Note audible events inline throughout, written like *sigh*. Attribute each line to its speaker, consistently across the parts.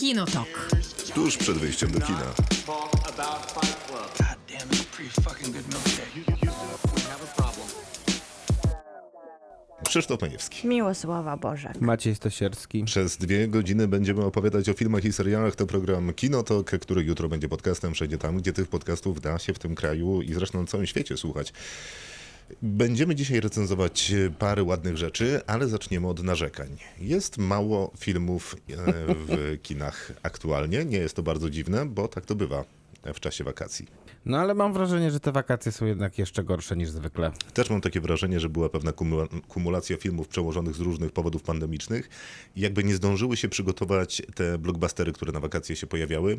Speaker 1: Kinotok.
Speaker 2: Tuż przed wyjściem do kina. Krzysztof Majewski.
Speaker 3: Miłosława Bożek.
Speaker 4: Maciej Stasierski.
Speaker 2: Przez dwie godziny będziemy opowiadać o filmach i serialach. To program Kinotok, który jutro będzie podcastem wszędzie tam, gdzie tych podcastów da się w tym kraju i zresztą na całym świecie słuchać. Będziemy dzisiaj recenzować parę ładnych rzeczy, ale zaczniemy od narzekań. Jest mało filmów e, w kinach aktualnie. Nie jest to bardzo dziwne, bo tak to bywa w czasie wakacji.
Speaker 4: No ale mam wrażenie, że te wakacje są jednak jeszcze gorsze niż zwykle.
Speaker 2: Też mam takie wrażenie, że była pewna kumula- kumulacja filmów przełożonych z różnych powodów pandemicznych i jakby nie zdążyły się przygotować te blockbustery, które na wakacje się pojawiały.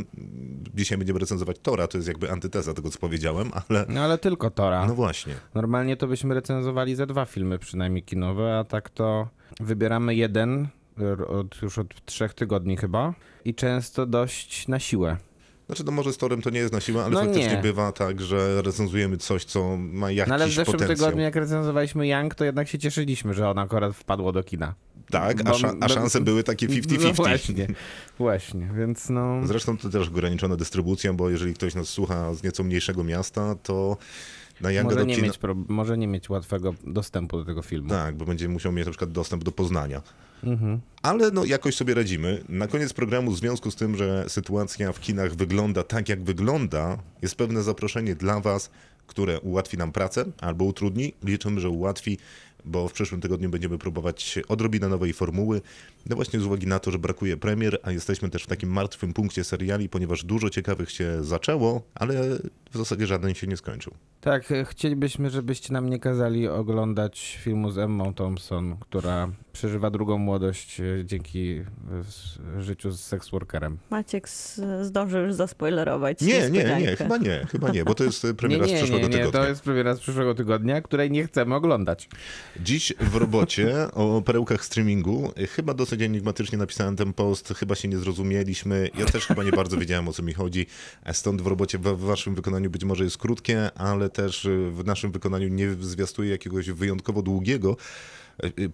Speaker 2: Dzisiaj będziemy recenzować Tora, to jest jakby antyteza tego, co powiedziałem, ale
Speaker 4: No ale tylko Tora.
Speaker 2: no właśnie.
Speaker 4: Normalnie to byśmy recenzowali ze dwa filmy przynajmniej kinowe, a tak to wybieramy jeden od, już od trzech tygodni chyba i często dość na siłę.
Speaker 2: Znaczy, no może z Torem to nie jest na siłę, ale
Speaker 4: No
Speaker 2: faktycznie
Speaker 4: nie.
Speaker 2: bywa tak, że recenzujemy coś, co ma jakiś
Speaker 4: No ale w zeszłym
Speaker 2: potencjał.
Speaker 4: tygodniu jak recenzowaliśmy Young, to jednak się cieszyliśmy, że on akurat wpadło do kina.
Speaker 2: Tak, a, szan- a
Speaker 4: bo-
Speaker 2: szanse były takie 50-50.
Speaker 4: No właśnie, właśnie, więc no...
Speaker 2: Zresztą to też ograniczona dystrybucja, bo jeżeli ktoś nas słucha z nieco mniejszego miasta, to na Younga
Speaker 4: Może nie,
Speaker 2: kina...
Speaker 4: mieć pro, może nie mieć łatwego dostępu do tego filmu.
Speaker 2: Tak, bo będzie musiał mieć na przykład dostęp do Poznania.
Speaker 4: Mhm.
Speaker 2: Ale no jakoś sobie radzimy. Na koniec programu, w związku z tym, że sytuacja w kinach wygląda tak, jak wygląda, jest pewne zaproszenie dla Was, które ułatwi nam pracę albo utrudni. Liczymy, że ułatwi, bo w przyszłym tygodniu będziemy próbować odrobinę nowej formuły. No właśnie z uwagi na to, że brakuje premier, a jesteśmy też w takim martwym punkcie seriali, ponieważ dużo ciekawych się zaczęło, ale w zasadzie żaden się nie skończył.
Speaker 4: Tak, chcielibyśmy, żebyście nam nie kazali oglądać filmu z Emmą Thompson, która przeżywa drugą młodość e, dzięki e, życiu z seksworkerem.
Speaker 3: Maciek z, zdążył już zaspoilerować.
Speaker 2: Nie, nie, nie, chyba nie, chyba nie, bo to jest e, *laughs* premiera
Speaker 4: nie,
Speaker 2: z
Speaker 4: nie,
Speaker 2: przyszłego
Speaker 4: nie, nie,
Speaker 2: tygodnia.
Speaker 4: to jest premiera z przyszłego tygodnia, której nie chcemy oglądać.
Speaker 2: Dziś w robocie o perełkach streamingu. Chyba dosyć enigmatycznie napisałem ten post, chyba się nie zrozumieliśmy. Ja też chyba nie bardzo wiedziałem o co mi chodzi. Stąd w robocie w, waszym wykonaniu być może jest krótkie, ale też w naszym wykonaniu nie zwiastuje jakiegoś wyjątkowo długiego,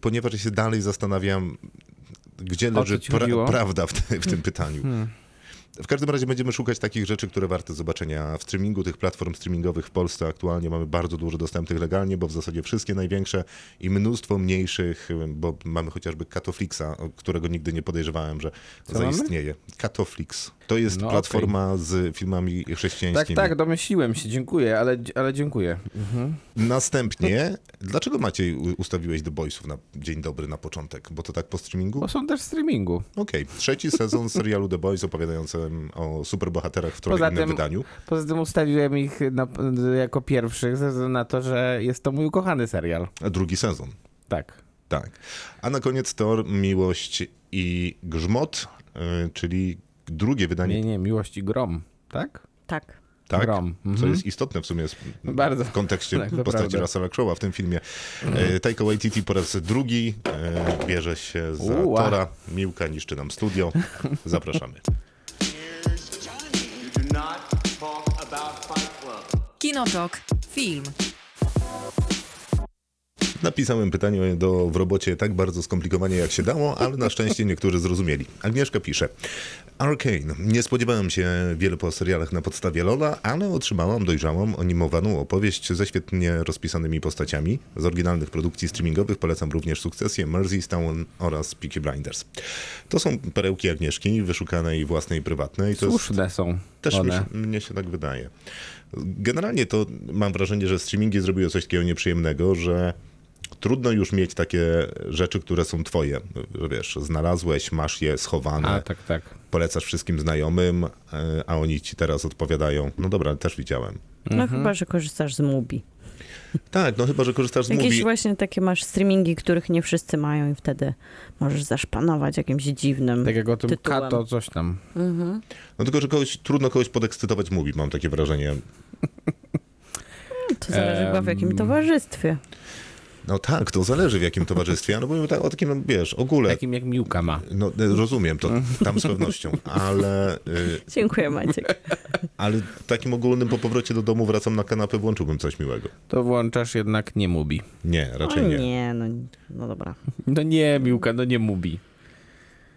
Speaker 2: ponieważ ja się dalej zastanawiam, gdzie leży?
Speaker 4: Hmm.
Speaker 2: prawda w, te, w tym pytaniu. W każdym razie będziemy szukać takich rzeczy, które warte zobaczenia w streamingu. Tych platform streamingowych w Polsce aktualnie mamy bardzo dużo dostępnych legalnie, bo w zasadzie wszystkie największe i mnóstwo mniejszych, bo mamy chociażby Katoflixa, o którego nigdy nie podejrzewałem, że
Speaker 4: Co mamy?
Speaker 2: zaistnieje. Katoflix. To jest
Speaker 4: No,
Speaker 2: platforma z filmami
Speaker 4: Tak,
Speaker 2: chrześcijańskimi.
Speaker 4: tak, domyśliłem się, dziękuję, ale, ale dziękuję. Mhm.
Speaker 2: Następnie, dlaczego Maciej ustawiłeś The Boysów na dzień dobry na początek? Bo to tak po streamingu?
Speaker 4: Bo są też w streamingu.
Speaker 2: Okej, trzeci sezon serialu The Boys opowiadającym o superbohaterach w trochę
Speaker 4: Poza
Speaker 2: innym
Speaker 4: tym-
Speaker 2: wydaniu.
Speaker 4: Poza tym ustawiłem ich na, jako pierwszych ze względu na to, że jest to mój ukochany serial.
Speaker 2: A drugi sezon.
Speaker 4: Tak.
Speaker 2: Tak. A na koniec Thor, Miłość i Grzmot, y, czyli drugie wydanie.
Speaker 4: Nie, nie, Miłość i Grom, tak?
Speaker 3: Tak.
Speaker 2: tak,
Speaker 4: Grom.
Speaker 2: co
Speaker 4: Mhm.
Speaker 2: jest istotne w sumie
Speaker 4: Bardzo.
Speaker 2: w kontekście
Speaker 4: Tak,
Speaker 2: postaci
Speaker 4: prawda.
Speaker 2: Russella Crowe'a w tym filmie. E, Taika Waititi po raz drugi e, bierze się za
Speaker 4: Uła.
Speaker 2: Tora. Miłka niszczy nam studio. Zapraszamy. *laughs*
Speaker 1: Kinotok. Film.
Speaker 2: Napisałem pytanie do, w robocie tak bardzo skomplikowanie jak się dało, ale na szczęście niektórzy zrozumieli. Agnieszka pisze. Arcane. Nie spodziewałem się wiele po serialach na podstawie Lola, ale otrzymałam dojrzałą, animowaną opowieść ze świetnie rozpisanymi postaciami. Z oryginalnych produkcji streamingowych polecam również sukcesję Mercy Stone oraz Peaky Blinders. To są perełki Agnieszki, wyszukane i własne i prywatne. I to jest
Speaker 4: Słuszne są
Speaker 2: też mi się, mnie się tak wydaje. Generalnie to mam wrażenie, że streamingi zrobiły coś takiego nieprzyjemnego, że trudno już mieć takie rzeczy, które są twoje. Wiesz, znalazłeś, masz je schowane,
Speaker 4: A, tak, tak.
Speaker 2: polecasz wszystkim znajomym, e, a oni ci teraz odpowiadają, no dobra, też widziałem.
Speaker 3: No
Speaker 4: Mhm.
Speaker 3: chyba, że korzystasz z Mubi.
Speaker 2: Tak, no chyba, że korzystasz z
Speaker 3: Jakieś
Speaker 2: Mubi.
Speaker 3: właśnie takie masz streamingi, których nie wszyscy mają i wtedy możesz zaszpanować jakimś dziwnym
Speaker 4: Tak jak o tym
Speaker 3: tytułem.
Speaker 4: Kato coś tam.
Speaker 3: Mhm.
Speaker 2: No tylko, że kogoś, trudno kogoś podekscytować Mubi, mam takie wrażenie. *laughs*
Speaker 3: To zależy chyba w jakim towarzystwie.
Speaker 2: No tak, to zależy w jakim towarzystwie, no mówimy tak, o takim, no, wiesz, ogóle.
Speaker 4: Takim jak Miłka ma.
Speaker 2: No, e, rozumiem to tam z pewnością, ale, y,
Speaker 3: Dziękuję Maciek.
Speaker 2: ale takim ogólnym po powrocie do domu wracam na kanapę, włączyłbym coś miłego.
Speaker 4: To włączasz jednak nie Mubi.
Speaker 2: Nie,
Speaker 3: O
Speaker 2: raczej nie.
Speaker 3: nie, no, no dobra.
Speaker 4: No nie, Miłka, no nie Mubi.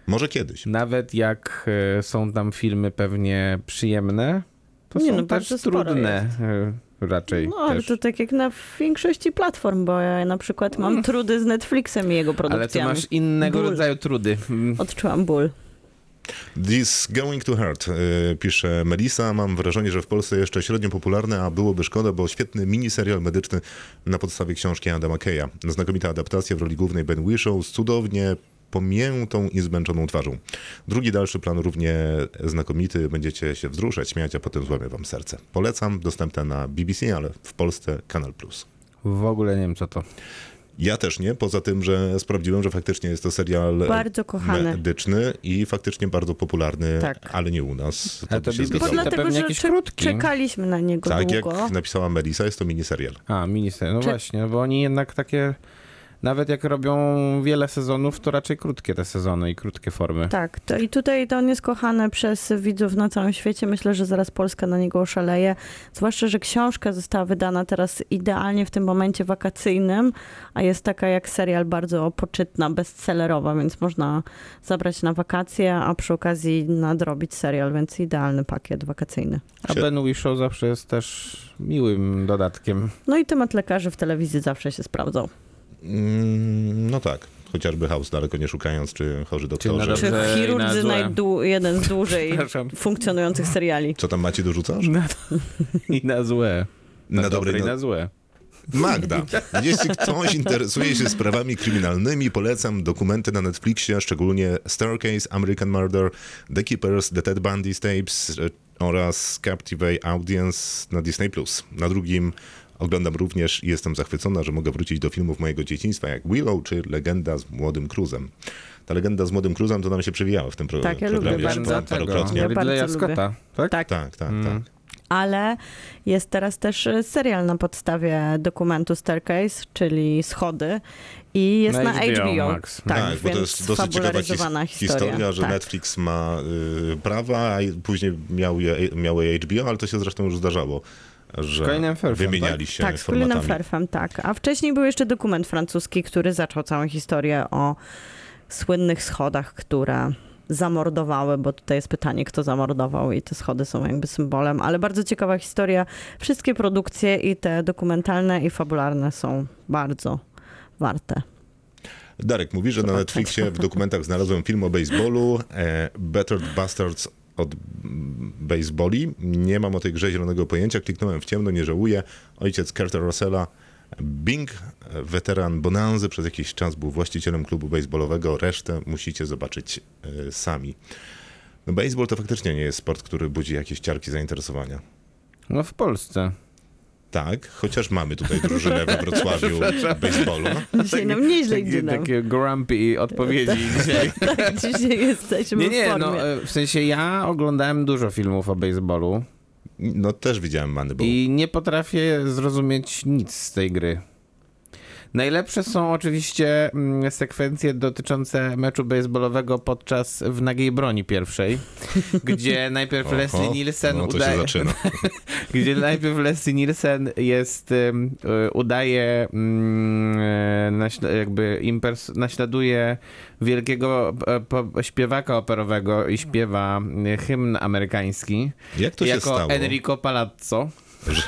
Speaker 2: Może kiedyś.
Speaker 4: Nawet jak e, są tam filmy pewnie przyjemne, to
Speaker 3: Nie,
Speaker 4: są
Speaker 3: no,
Speaker 4: też trudne e, raczej
Speaker 3: No, ale
Speaker 4: też.
Speaker 3: to tak jak na większości platform, bo ja na przykład mam trudy z Netflixem i jego
Speaker 4: Ale ty
Speaker 3: produkcjami.
Speaker 4: masz innego
Speaker 3: Ból.
Speaker 4: rodzaju trudy. Mm.
Speaker 3: Odczułam ból.
Speaker 2: This going to hurt, y, pisze Melisa. Mam wrażenie, że w Polsce jeszcze średnio popularne, a byłoby szkoda, bo świetny miniserial medyczny na podstawie książki Adama Keya. Znakomita adaptacja w roli głównej Ben Whishaw cudownie pomiętą i zmęczoną twarzą. Drugi dalszy plan równie znakomity. Będziecie się wzruszać, śmiać, a potem złamie wam serce. Polecam, dostępne na BBC, ale w Polsce Kanal+. Plus.
Speaker 4: W ogóle nie wiem co to.
Speaker 2: Ja też nie, poza tym, że sprawdziłem, że faktycznie jest to serial
Speaker 3: Bardzo kochany.
Speaker 2: medyczny i faktycznie bardzo popularny,
Speaker 3: Tak.
Speaker 2: ale nie u nas.
Speaker 4: Ale to
Speaker 2: by się
Speaker 4: to
Speaker 3: dlatego, że
Speaker 4: krótki.
Speaker 3: czekaliśmy na niego
Speaker 2: Tak, jak
Speaker 3: długo.
Speaker 2: napisała Melisa, jest to miniserial.
Speaker 4: A, minister, no
Speaker 3: Czy-
Speaker 4: właśnie, bo oni jednak takie, nawet jak robią wiele sezonów, to raczej krótkie te sezony i krótkie formy.
Speaker 3: Tak, to i tutaj to on jest kochany przez widzów na całym świecie. Myślę, że zaraz Polska na niego oszaleje. Zwłaszcza, że książka została wydana teraz idealnie w tym momencie wakacyjnym, a jest taka jak serial bardzo poczytna, bestsellerowa, więc można zabrać na wakacje, a przy okazji nadrobić serial, więc idealny pakiet wakacyjny.
Speaker 4: A Ben Whishaw zawsze jest też miłym dodatkiem.
Speaker 3: No i temat lekarzy w telewizji zawsze się sprawdzał.
Speaker 2: Mm, no tak, chociażby House, daleko nie szukając, czy chorzy doktorzy.
Speaker 3: Czy
Speaker 4: na
Speaker 3: chirurdzy najdłu- jeden z dłużej *laughs* funkcjonujących seriali.
Speaker 2: Co tam macie dorzucasz? *laughs*
Speaker 4: Na, I na złe. Na,
Speaker 2: Na dobre
Speaker 4: dobre
Speaker 2: i na-
Speaker 4: na złe.
Speaker 2: Magda, jeśli ktoś interesuje się sprawami kryminalnymi, polecam dokumenty na Netflixie, szczególnie Staircase, American Murder, The Keepers, The Ted Bundy Tapes e, oraz Captivate Audience na Disney+. Na drugim oglądam również i jestem zachwycona, że mogę wrócić do filmów mojego dzieciństwa, jak Willow czy Legenda z Młodym Cruzem. Ta legenda z Młodym Cruzem to nam się przewijała w tym pro-
Speaker 3: Tak, ja lubię
Speaker 2: programie już
Speaker 3: bardzo.
Speaker 2: par- parokrotnie.
Speaker 3: Ja
Speaker 4: Ridleya Scotta, tak?
Speaker 3: Tak,
Speaker 2: Tak, tak,
Speaker 4: Mm.
Speaker 2: tak.
Speaker 3: ale jest teraz też e, serial na podstawie dokumentu Staircase, czyli Schody i jest
Speaker 4: Na
Speaker 3: na,
Speaker 4: HBO
Speaker 3: HBO.
Speaker 4: Max.
Speaker 3: Tak,
Speaker 2: Tak, bo
Speaker 3: więc
Speaker 2: to jest dosyć ciekawa his- historia, że
Speaker 3: tak.
Speaker 2: Netflix ma y, prawa, a później miał je, miało je HBO, ale to się zresztą już zdarzało, że
Speaker 4: Colinem
Speaker 2: wymieniali się
Speaker 3: Tak, z Colinem
Speaker 2: formatami.
Speaker 3: Firthem, tak. A wcześniej był jeszcze dokument francuski, który zaczął całą historię o słynnych schodach, które zamordowały, bo tutaj jest pytanie, kto zamordował i te schody są jakby symbolem, ale bardzo ciekawa historia. Wszystkie produkcje i te dokumentalne i fabularne są bardzo warte.
Speaker 2: Darek mówi, że na. Netflixie w dokumentach znalazłem film o baseballu, e, Better Bastards od baseboli. Nie mam o tej grze zielonego pojęcia, kliknąłem w ciemno, nie żałuję. Ojciec Carter Russella, Bing, weteran Bonanzy, przez jakiś czas był właścicielem klubu baseballowego, resztę musicie zobaczyć e, sami. No baseball to faktycznie nie jest sport, który budzi jakieś ciarki zainteresowania.
Speaker 4: No w Polsce.
Speaker 2: Tak, chociaż mamy tutaj drużynę we Wrocławiu *laughs* baseballu.
Speaker 3: Dzisiaj nam nieźle
Speaker 4: Takie,
Speaker 3: idzie nam.
Speaker 4: takie grumpy odpowiedzi dzisiaj. *laughs*
Speaker 3: Tak, dzisiaj jesteśmy
Speaker 4: Nie,
Speaker 3: w
Speaker 4: nie,
Speaker 3: formie.
Speaker 4: no w sensie ja oglądałem dużo filmów o baseballu
Speaker 2: No też widziałem Moneyball.
Speaker 4: i nie potrafię zrozumieć nic z tej gry. Najlepsze są oczywiście mm, sekwencje dotyczące meczu baseballowego podczas w nagiej broni pierwszej, *laughs* gdzie najpierw Leslie
Speaker 2: Oho,
Speaker 4: Nielsen
Speaker 2: no
Speaker 4: udaje, *laughs* gdzie najpierw Leslie Nielsen jest, y, udaje, y, naśla- jakby impers- naśladuje wielkiego e, śpiewaka operowego i śpiewa hymn amerykański.
Speaker 2: Jak to się
Speaker 4: jako
Speaker 2: stało,
Speaker 4: Enrico Palazzo.
Speaker 2: że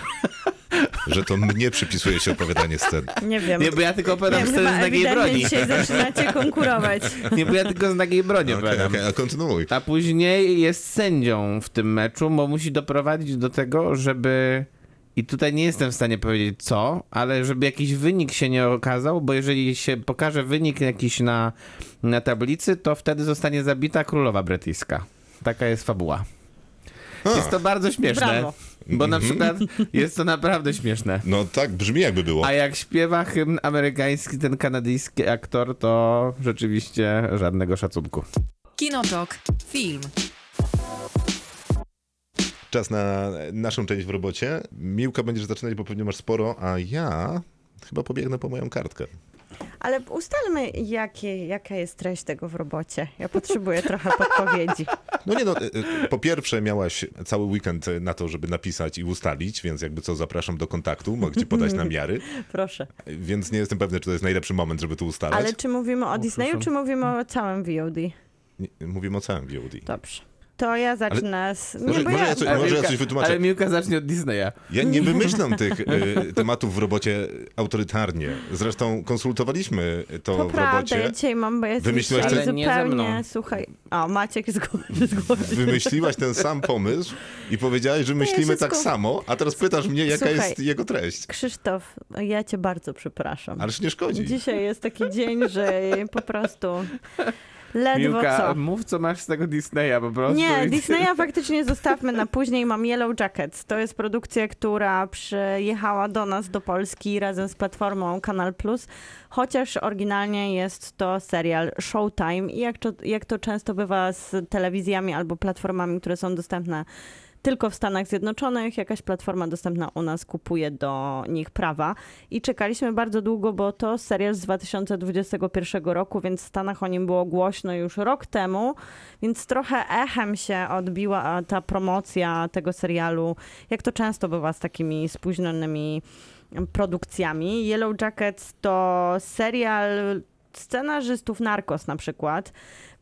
Speaker 2: *laughs* to mnie przypisuje się opowiadanie scen?
Speaker 3: Nie wiem.
Speaker 4: Nie, bo ja tylko opowiadam
Speaker 3: chyba
Speaker 4: z nagiej broni.
Speaker 3: dzisiaj zaczynacie *laughs* konkurować.
Speaker 4: Nie, bo ja tylko z nagiej broni
Speaker 2: Okej,
Speaker 4: opowiadam.
Speaker 2: okej, a kontynuuj.
Speaker 4: A później jest sędzią w tym meczu, bo musi doprowadzić do tego, żeby. I tutaj nie jestem w stanie powiedzieć co, ale żeby jakiś wynik się nie okazał, bo jeżeli się pokaże wynik jakiś na, na tablicy, to wtedy zostanie zabita królowa brytyjska. Taka jest fabuła.
Speaker 2: A,
Speaker 4: Jest to bardzo śmieszne.
Speaker 3: Brawo.
Speaker 4: Bo na
Speaker 2: Mhm.
Speaker 4: przykład jest to naprawdę śmieszne.
Speaker 2: No tak, brzmi jakby było.
Speaker 4: A jak śpiewa hymn amerykański ten kanadyjski aktor, to rzeczywiście żadnego szacunku.
Speaker 1: Kinotok. Film.
Speaker 2: Czas na naszą część w robocie. Miłka będziesz zaczynać, bo pewnie masz sporo, a ja chyba pobiegnę po moją kartkę.
Speaker 3: Ale ustalmy, jakie, jaka jest treść tego w robocie. Ja potrzebuję trochę podpowiedzi. *laughs*
Speaker 2: No nie no, y, y, po pierwsze miałaś cały weekend na to, żeby napisać i ustalić, więc jakby co, zapraszam do kontaktu, mogę ci podać *laughs* namiary,
Speaker 3: Proszę.
Speaker 2: więc nie jestem pewny, czy to jest najlepszy moment, żeby tu ustalać.
Speaker 3: Ale czy mówimy o Disneyu,
Speaker 4: proszę.
Speaker 3: czy mówimy o całym VOD?
Speaker 2: Nie, mówimy o całym VOD.
Speaker 3: Dobrze. To ja zacznę z... Nie,
Speaker 2: Może- może
Speaker 3: ja,
Speaker 2: ja coś- może
Speaker 4: Miłka-
Speaker 2: coś wytłumaczę.
Speaker 4: Ale Miłka zacznie od Disneya.
Speaker 2: Ja nie wymyślam tych y, tematów w robocie autorytarnie. Zresztą konsultowaliśmy to,
Speaker 3: To
Speaker 2: w
Speaker 3: prawda,
Speaker 2: robocie.
Speaker 3: ja dzisiaj mam, bo jest
Speaker 2: Wymyśliłaś
Speaker 4: ten-
Speaker 3: zupełnie,
Speaker 4: mną.
Speaker 3: słuchaj, o Maciek zgłosił, *laughs* zgłosił.
Speaker 2: Wymyśliłaś ten sam pomysł i powiedziałaś, że myślimy tak
Speaker 3: skup-
Speaker 2: samo, a teraz pytasz mnie, jaka
Speaker 3: Słuchaj.
Speaker 2: jest jego treść.
Speaker 3: Krzysztof, ja cię bardzo przepraszam.
Speaker 2: Ależ nie szkodzi.
Speaker 3: Dzisiaj jest taki dzień, że po prostu ledwo
Speaker 4: Miłka,
Speaker 3: co.
Speaker 4: mów co masz z tego Disneya po prostu.
Speaker 3: Nie, Disneya *laughs* faktycznie zostawmy na później. Mam Yellow Jackets. To jest produkcja, która przyjechała do nas, do Polski razem z platformą Kanal Plus, chociaż oryginalnie jest to serial Showtime i jak to, jak to często bywa z telewizjami albo platformami, które są dostępne tylko w Stanach Zjednoczonych, jakaś platforma dostępna u nas kupuje do nich prawa. I czekaliśmy bardzo długo, bo to serial z 2021 roku, więc w Stanach o nim było głośno już rok temu, więc trochę echem się odbiła ta promocja tego serialu, jak to często bywa z takimi spóźnionymi produkcjami. Yellow Jackets to serial scenarzystów Narcos na przykład,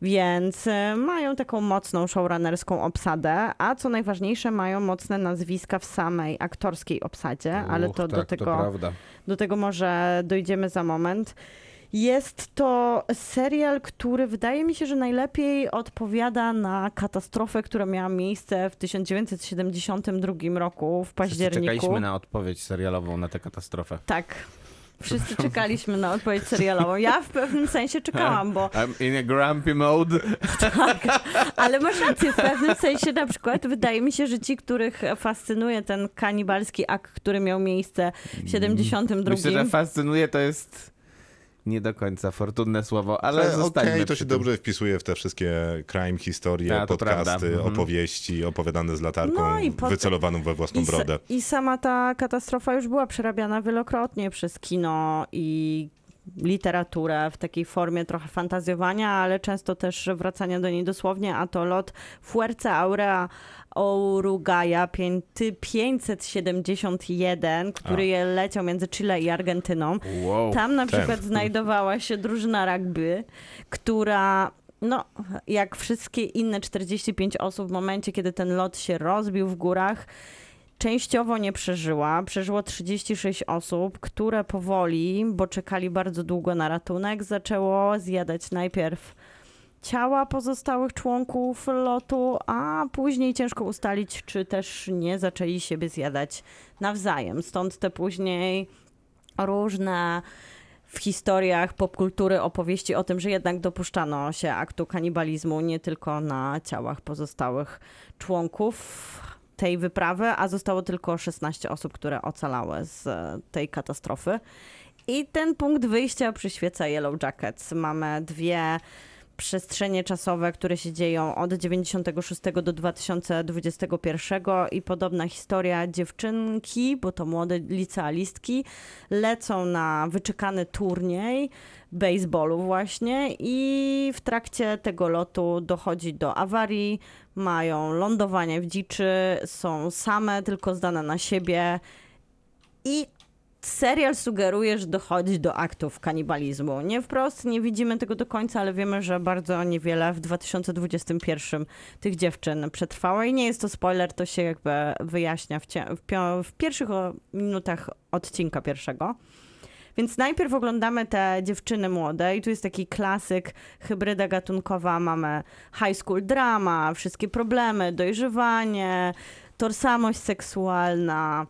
Speaker 3: więc y, mają taką mocną showrunnerską obsadę, a co najważniejsze mają mocne nazwiska w samej aktorskiej obsadzie, ale
Speaker 4: Uch,
Speaker 3: to do
Speaker 4: tak,
Speaker 3: tego
Speaker 4: To
Speaker 3: do tego może dojdziemy za moment. Jest to serial, który wydaje mi się, że najlepiej odpowiada na katastrofę, która miała miejsce w 1972 roku w
Speaker 4: Wszyscy
Speaker 3: październiku.
Speaker 4: czekaliśmy na odpowiedź serialową na tę katastrofę.
Speaker 3: Tak. Wszyscy czekaliśmy na odpowiedź serialową. Ja w pewnym sensie czekałam, bo *laughs*
Speaker 4: I'm in a grumpy mode. *laughs*
Speaker 3: Ale masz rację, w pewnym sensie na przykład wydaje mi się, że ci, których fascynuje ten kanibalski akt, który miał miejsce w 72.
Speaker 4: Myślę, że fascynuje to jest nie do końca fortunne słowo, ale
Speaker 2: Ale
Speaker 4: zostańmy
Speaker 2: okej, to się
Speaker 4: tym.
Speaker 2: dobrze wpisuje w te wszystkie crime historie,
Speaker 4: to
Speaker 2: podcasty,
Speaker 4: prawda. Mhm.
Speaker 2: opowieści opowiadane z latarką
Speaker 3: No i pod-
Speaker 2: wycelowaną we własną
Speaker 3: I,
Speaker 2: brodę.
Speaker 3: I sama ta katastrofa już była przerabiana wielokrotnie przez kino i literaturę w takiej formie trochę fantazjowania, ale często też wracania do niej dosłownie, a to lot Fuerza Aurea Uruguaya 571, który leciał między Chile i Argentyną.
Speaker 4: Wow.
Speaker 3: Tam na
Speaker 2: ten.
Speaker 3: przykład znajdowała się drużyna rugby, która no, jak wszystkie inne 45 osób w momencie, kiedy ten lot się rozbił w górach, częściowo nie przeżyła. Przeżyło 36 osób, które powoli, bo czekali bardzo długo na ratunek, zaczęło zjadać najpierw ciała pozostałych członków lotu, a później ciężko ustalić, czy też nie zaczęli siebie zjadać nawzajem. Stąd te później różne w historiach popkultury opowieści o tym, że jednak dopuszczano się aktu kanibalizmu nie tylko na ciałach pozostałych członków tej wyprawy, a zostało tylko 16 osób, które ocalały z e, tej katastrofy. I ten punkt wyjścia przyświeca Yellow Jackets. Mamy dwie przestrzenie czasowe, które się dzieją od 96 do 2021 i podobna historia dziewczynki, bo to młode licealistki, lecą na wyczekany turniej baseballu właśnie i w trakcie tego lotu dochodzi do awarii, mają lądowanie w dziczy, są same, tylko zdane na siebie i serial sugeruje, że dochodzi do aktów kanibalizmu. Nie wprost, nie widzimy tego do końca, ale wiemy, że bardzo niewiele w 2021 tych dziewczyn przetrwało i nie jest to spoiler, to się jakby wyjaśnia w, w, w pierwszych minutach odcinka pierwszego. Więc najpierw oglądamy te dziewczyny młode i tu jest taki klasyk, hybryda gatunkowa, mamy high school drama, wszystkie problemy, dojrzewanie, tożsamość seksualna,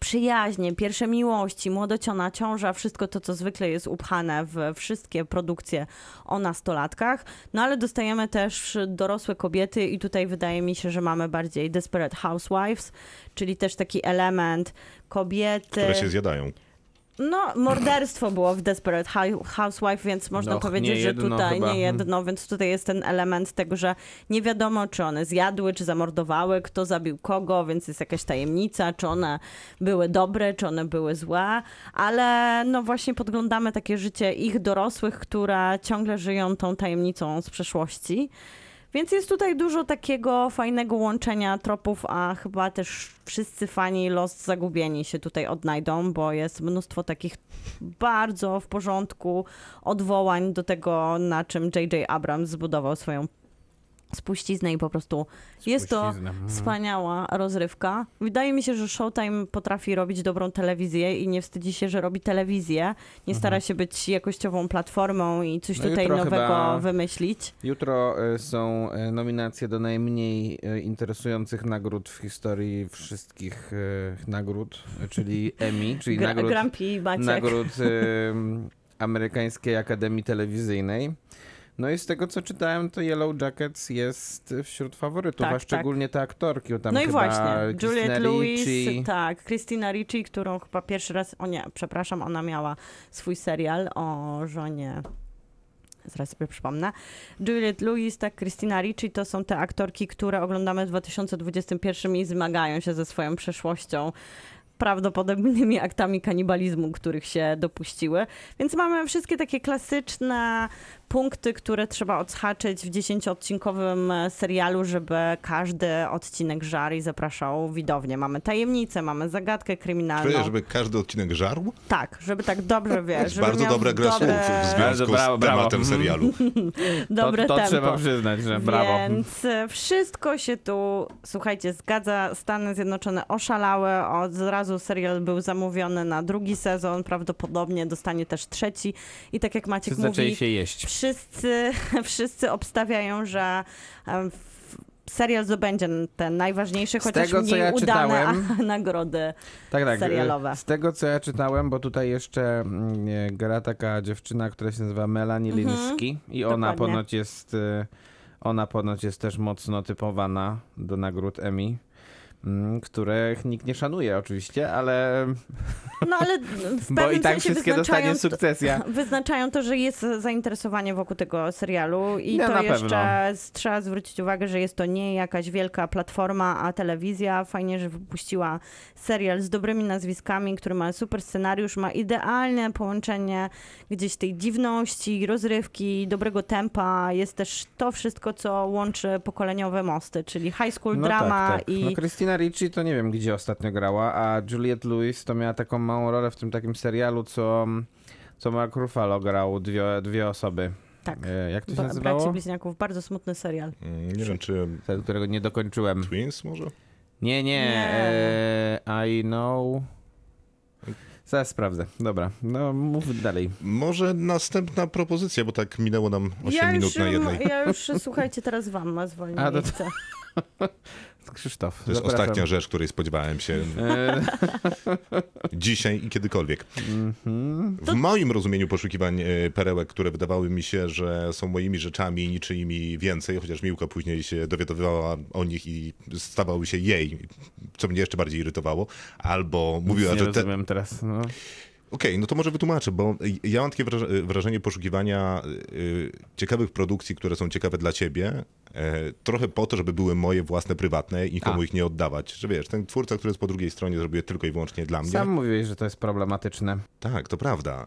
Speaker 3: przyjaźnie, pierwsze miłości, młodociana ciąża, wszystko to, co zwykle jest upchane w wszystkie produkcje o nastolatkach. No ale dostajemy też dorosłe kobiety i tutaj wydaje mi się, że mamy bardziej Desperate Housewives, czyli też taki element kobiety.
Speaker 2: które się zjadają.
Speaker 3: No, morderstwo było w Desperate Hou- Housewife, więc można
Speaker 4: No,
Speaker 3: powiedzieć, że tutaj
Speaker 4: chyba.
Speaker 3: nie jedno, więc tutaj jest ten element tego, że nie wiadomo, czy one zjadły, czy zamordowały, kto zabił kogo, więc jest jakaś tajemnica, czy one były dobre, czy one były złe, ale no właśnie podglądamy takie życie ich dorosłych, które ciągle żyją tą tajemnicą z przeszłości. Więc jest tutaj dużo takiego fajnego łączenia tropów, a chyba też wszyscy fani Lost Zagubieni się tutaj odnajdą, bo jest mnóstwo takich bardzo w porządku odwołań do tego, na czym J.J. Abrams zbudował swoją spuściznę i po prostu jest to
Speaker 4: mhm.
Speaker 3: wspaniała rozrywka. Wydaje mi się, że Showtime potrafi robić dobrą telewizję i nie wstydzi się, że robi telewizję. Nie stara się być jakościową platformą i coś
Speaker 4: Mhm. No
Speaker 3: tutaj nowego wymyślić.
Speaker 4: Jutro e, są e, nominacje do najmniej e, interesujących nagród w historii wszystkich nagród, czyli Emmy, czyli
Speaker 3: Gra,
Speaker 4: nagród,
Speaker 3: Maciek.
Speaker 4: nagród Amerykańskiej Akademii Telewizyjnej. No i z tego co czytałem, to Yellow Jackets jest wśród faworytów,
Speaker 3: Tak,
Speaker 4: a szczególnie te aktorki. Tam
Speaker 3: no i właśnie, Juliette Lewis,
Speaker 4: Ricci,
Speaker 3: tak, Christina Ricci, którą chyba pierwszy raz, o nie, przepraszam, ona miała swój serial o żonie, zaraz sobie przypomnę. Juliette Lewis, tak, Christina Ricci to są te aktorki, które oglądamy w 2021 i zmagają się ze swoją przeszłością prawdopodobnymi aktami kanibalizmu, których się dopuściły. Więc mamy wszystkie takie klasyczne punkty, które trzeba odhaczyć w 10-odcinkowym e, serialu, żeby każdy odcinek żarł i zapraszał widownię. Mamy tajemnicę, mamy zagadkę kryminalną.
Speaker 2: Czuję, żeby każdy odcinek żarł?
Speaker 3: Tak, żeby tak dobrze, wiesz,
Speaker 2: Bardzo dobra gra
Speaker 3: dobre,
Speaker 2: słów w
Speaker 4: Bardzo
Speaker 2: związku
Speaker 4: brawo,
Speaker 2: z tematem serialu. *laughs*
Speaker 3: dobre
Speaker 4: to, to
Speaker 3: tempo.
Speaker 4: trzeba przyznać, że brawo.
Speaker 3: Więc wszystko się tu, słuchajcie, zgadza. Stany Zjednoczone oszalały. Od razu serial był zamówiony na drugi sezon. Prawdopodobnie dostanie też trzeci. I tak jak Maciek
Speaker 4: Wszyscy zaczęli
Speaker 3: mówi,
Speaker 4: się jeść.
Speaker 3: Wszyscy, *laughs* wszyscy obstawiają, że serial zdobędzie te najważniejsze,
Speaker 4: Z
Speaker 3: chociaż
Speaker 4: tego,
Speaker 3: mniej
Speaker 4: ja
Speaker 3: udane
Speaker 4: czytałem- *laughs*
Speaker 3: nagrody.
Speaker 4: Tak, tak.
Speaker 3: serialowe.
Speaker 4: Z tego, co ja czytałem, bo tutaj jeszcze mm, gra taka dziewczyna, która się nazywa Melanie
Speaker 3: Mhm.
Speaker 4: Linsky i ona
Speaker 3: Dokładnie.
Speaker 4: ponoć jest e, ona ponoć jest też mocno typowana do nagród Emmy, mm, których nikt nie szanuje oczywiście, ale
Speaker 3: No ale *laughs* w
Speaker 4: bo i tak wszystkie dostanie sukcesja. *laughs*
Speaker 3: Wyznaczają to, że jest zainteresowanie wokół tego serialu i
Speaker 4: No,
Speaker 3: to jeszcze trzeba zwrócić uwagę, że jest to nie jakaś wielka platforma, a telewizja. Fajnie, że wypuściła serial z dobrymi nazwiskami, który ma super scenariusz, ma idealne połączenie gdzieś tej dziwności, rozrywki, dobrego tempa. Jest też to wszystko, co łączy pokoleniowe mosty, czyli high school
Speaker 4: No
Speaker 3: drama
Speaker 4: tak, tak.
Speaker 3: i...
Speaker 4: No Christina Ricci to nie wiem, gdzie ostatnio grała, a Juliette Lewis to miała taką małą rolę w tym takim serialu, co, co Mark Ruffalo grał dwie, dwie osoby.
Speaker 3: Tak.
Speaker 4: E, Jak to się
Speaker 3: Ba- Braci
Speaker 4: nazywało?
Speaker 3: Bliźniaków, bardzo smutny serial.
Speaker 2: Mm, Nie wiem, czy
Speaker 4: Ten, którego nie dokończyłem.
Speaker 2: Twins może?
Speaker 4: Nie, nie.
Speaker 3: Nie.
Speaker 4: E, I know. Zaraz sprawdzę. Dobra, no mów dalej.
Speaker 2: Może następna propozycja, bo tak minęło nam 8 minut
Speaker 3: już,
Speaker 2: na jednej.
Speaker 3: Ja już, słuchajcie, teraz wam zwolnię
Speaker 4: A, to-
Speaker 3: miejsce. *laughs*
Speaker 4: Krzysztof.
Speaker 2: To jest
Speaker 4: zapraszam.
Speaker 2: ostatnia rzecz, której spodziewałem się
Speaker 4: E, *laughs*
Speaker 2: dzisiaj i kiedykolwiek.
Speaker 4: mhm.
Speaker 2: W moim rozumieniu poszukiwań e, perełek, które wydawały mi się, że są moimi rzeczami, niczyimi więcej, chociaż Miłka później się dowiadywała o nich i stawały się jej, co mnie jeszcze bardziej irytowało, albo mówiła,
Speaker 4: nie
Speaker 2: że te,
Speaker 4: rozumiem teraz. No.
Speaker 2: Okej, no to może wytłumaczę, bo ja mam takie wraż- wrażenie poszukiwania y, ciekawych produkcji, które są ciekawe dla ciebie, e, trochę po to, żeby były moje własne, prywatne i nikomu
Speaker 4: A.
Speaker 2: ich nie oddawać. Że wiesz, ten twórca, który jest po drugiej stronie, zrobił tylko i wyłącznie dla mnie.
Speaker 4: Sam mówiłeś, że to jest problematyczne.
Speaker 2: Tak, to prawda.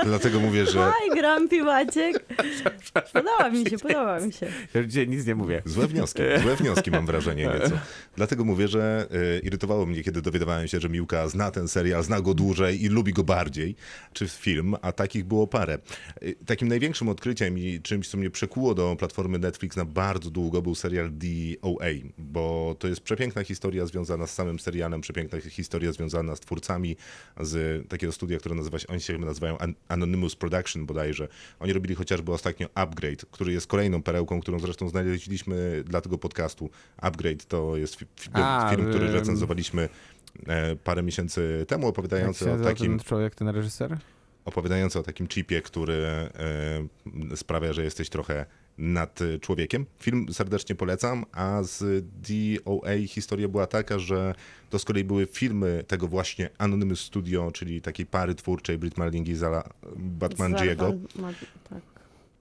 Speaker 2: E, dlatego mówię, że
Speaker 3: Aj, Grumpy Maciek. Podoba mi się, podoba mi się.
Speaker 4: Ja już dzisiaj nic nie mówię.
Speaker 2: złe wnioski, *laughs* złe wnioski mam wrażenie nieco. Dlatego mówię, że e, irytowało mnie, kiedy dowiadywałem się, że Miłka zna ten serial, zna go dłużej i lubi go bardziej, czy film, a takich było parę. E, Takim największym odkryciem i czymś, co mnie przekuło do platformy Netflix na bardzo długo był serial DOA, bo to jest przepiękna historia związana z samym serialem, przepiękna historia związana z twórcami z takiego studia, które nazywa się, oni się chyba nazywają An- Anonymous Production bodajże. Oni robili chociażby ostatnio Upgrade, który jest kolejną perełką, którą zresztą znaleźliśmy dla tego podcastu. Upgrade to jest fi- fi-
Speaker 4: A,
Speaker 2: film, który recenzowaliśmy e, parę miesięcy temu, opowiadający o takim
Speaker 4: ten człowiek, ten reżyser?
Speaker 2: opowiadający o takim chipie, który e, sprawia, że jesteś trochę nad e, człowiekiem. Film serdecznie polecam, a z DOA historia była taka, że to z kolei były filmy tego właśnie Anonymous Studio, czyli takiej pary twórczej Brit Marling i Zala Batmangiego.
Speaker 3: Tak.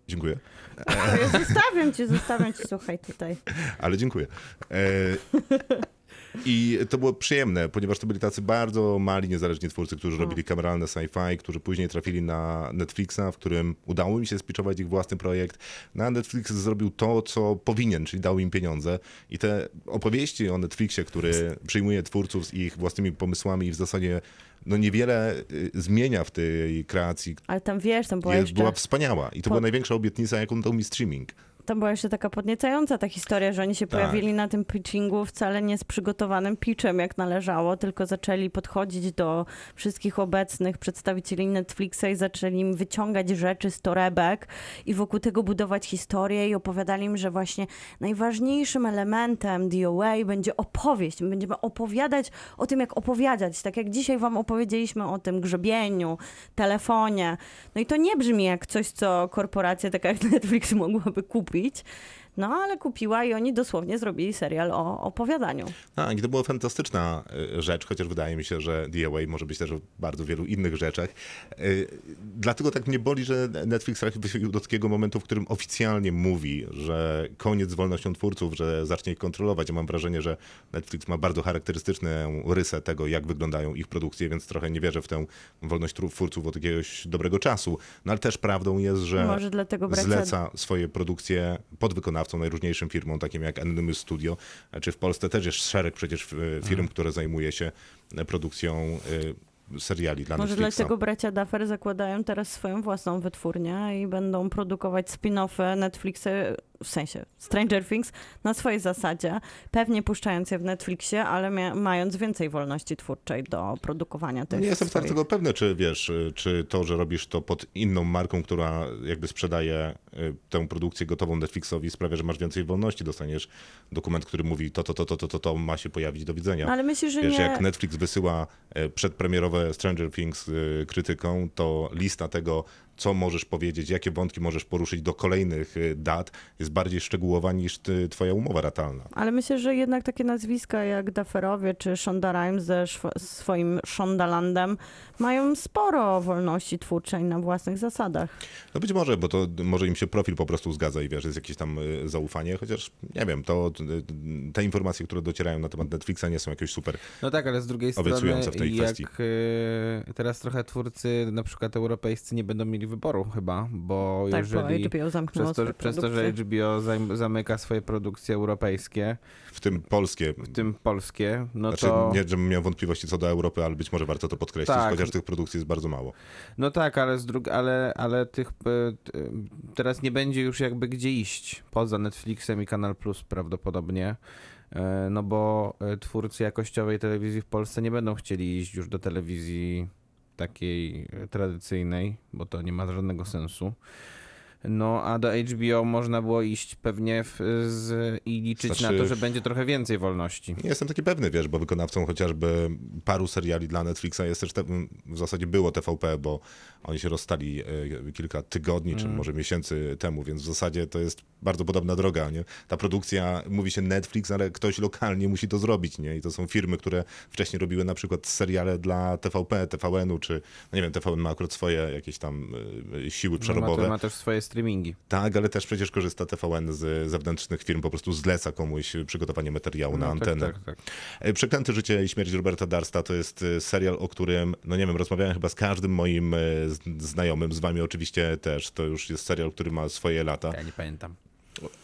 Speaker 2: Dziękuję. *laughs*
Speaker 3: Zostawiam cię, zostawiam cię, słuchaj tutaj.
Speaker 2: Ale dziękuję. E, I to było przyjemne, ponieważ to byli tacy bardzo mali, niezależni twórcy, którzy
Speaker 3: No.
Speaker 2: robili kameralne sci-fi, którzy później trafili na Netflixa, w którym udało mi się spiczować ich własny projekt. Na Netflix zrobił to, co powinien, czyli dał im pieniądze. I te opowieści o Netflixie, który przyjmuje twórców z ich własnymi pomysłami i w zasadzie no niewiele y, zmienia w tej kreacji,
Speaker 3: Ale tam wiesz, tam była
Speaker 2: jest,
Speaker 3: jeszcze...
Speaker 2: była wspaniała. I to
Speaker 3: Po-
Speaker 2: była największa obietnica, jaką dał mi streaming.
Speaker 3: Tam była jeszcze taka podniecająca ta historia, że oni się
Speaker 2: Tak.
Speaker 3: pojawili na tym pitchingu wcale nie z przygotowanym pitchem, jak należało, tylko zaczęli podchodzić do wszystkich obecnych przedstawicieli Netflixa i zaczęli im wyciągać rzeczy z torebek i wokół tego budować historię i opowiadali im, że właśnie najważniejszym elementem DOA będzie opowieść. My będziemy opowiadać o tym, jak opowiadać. Tak jak dzisiaj wam opowiedzieliśmy o tym grzebieniu, telefonie. No i to nie brzmi jak coś, co korporacja taka jak Netflix mogłaby kupić. жить. No ale kupiła i oni dosłownie zrobili serial o opowiadaniu.
Speaker 2: Tak, i to była fantastyczna y, rzecz, chociaż wydaje mi się, że DOA może być też o bardzo wielu innych rzeczach. Y, Dlatego tak mnie boli, że Netflix trafił do takiego momentu, w którym oficjalnie mówi, że koniec z wolnością twórców, że zacznie ich kontrolować. Ja mam wrażenie, że Netflix ma bardzo charakterystyczną rysę tego, jak wyglądają ich produkcje, więc trochę nie wierzę w tę wolność twórców od jakiegoś dobrego czasu. No ale też prawdą jest, że zleca swoje produkcje podwykonawcom, najróżniejszym firmom, takim jak Anonymous Studio, czy w Polsce też jest szereg przecież e, firm, które zajmuje się e, produkcją e, seriali dla
Speaker 3: Może
Speaker 2: Netflixa.
Speaker 3: dlatego bracia Duffer zakładają teraz swoją własną wytwórnię i będą produkować spin-offy Netflixa, w sensie Stranger Things, na swojej zasadzie, pewnie puszczając je w Netflixie, ale mia- mając więcej wolności twórczej do produkowania tych
Speaker 2: Nie jestem
Speaker 3: swoich...
Speaker 2: tego pewny, czy wiesz, y, czy to, że robisz to pod inną marką, która jakby sprzedaje y, tę produkcję gotową Netflixowi sprawia, że masz więcej wolności, dostaniesz dokument, który mówi to, to, to, to, to, to, to ma się pojawić, do widzenia.
Speaker 3: No, ale myślisz, że
Speaker 2: Wiesz,
Speaker 3: nie...
Speaker 2: jak Netflix wysyła e, przedpremierowe Stranger Things e, krytykom, to lista tego, co możesz powiedzieć, jakie wątki możesz poruszyć do kolejnych e, dat, jest bardziej szczegółowa niż ty, twoja umowa ratalna.
Speaker 3: Ale myślę, że jednak takie nazwiska jak Dufferowie czy Shonda Rhimes ze swoim Shondalandem mają sporo wolności twórczej na własnych zasadach.
Speaker 2: No być może, bo to może im się profil po prostu zgadza i wiesz, jest jakieś tam e, zaufanie, chociaż nie wiem, to e, te informacje, które docierają na temat Netflixa nie są jakieś super.
Speaker 4: No tak, ale z drugiej strony,
Speaker 2: w tej
Speaker 4: jak
Speaker 2: kwestii.
Speaker 4: y, teraz trochę twórcy, na przykład europejscy, nie będą mieli wyboru chyba, bo
Speaker 3: Tak,
Speaker 4: jeżeli
Speaker 3: bo HBO zamknęło
Speaker 4: przez to, przez to, że. HBO zamyka swoje produkcje europejskie,
Speaker 2: W tym polskie.
Speaker 4: w tym polskie, no
Speaker 2: Znaczy,
Speaker 4: to...
Speaker 2: nie, żebym miał wątpliwości co do Europy, ale być może warto to podkreślić,
Speaker 4: Tak.
Speaker 2: chociaż tych produkcji jest bardzo mało.
Speaker 4: No tak, ale, z drug- ale, ale tych e, e, teraz nie będzie już jakby gdzie iść poza Netflixem i Kanal Plus prawdopodobnie. E, No bo twórcy jakościowej telewizji w Polsce nie będą chcieli iść już do telewizji takiej e, tradycyjnej, bo to nie ma żadnego sensu. No a do HBO można było iść pewnie w, z, i liczyć
Speaker 2: Znaczy-
Speaker 4: na to, że będzie trochę więcej wolności.
Speaker 2: Nie jestem taki pewny, wiesz, bo wykonawcą chociażby paru seriali dla Netflixa jest też, te, w zasadzie było TVP, bo oni się rozstali e, kilka tygodni, czy może miesięcy temu, więc w zasadzie to jest bardzo podobna droga, nie? Ta produkcja, mówi się Netflix, ale ktoś lokalnie musi to zrobić, nie? I to są firmy, które wcześniej robiły na przykład seriale dla TVP, TVN-u, czy, no nie wiem, TVN ma akurat swoje jakieś tam e, siły
Speaker 4: No, ma,
Speaker 2: przerobowe.
Speaker 4: ma też swoje streamingi.
Speaker 2: Tak, ale też przecież korzysta TVN z zewnętrznych firm, po prostu zleca komuś przygotowanie materiału na
Speaker 4: No,
Speaker 2: antenę.
Speaker 4: Tak, tak, tak.
Speaker 2: E, Przeklęte życie i śmierć Roberta Darsta to jest e, serial, o którym, no nie wiem, rozmawiałem chyba z każdym moim e, znajomym, z wami oczywiście też. To już jest serial, który ma swoje lata.
Speaker 4: Ja nie pamiętam.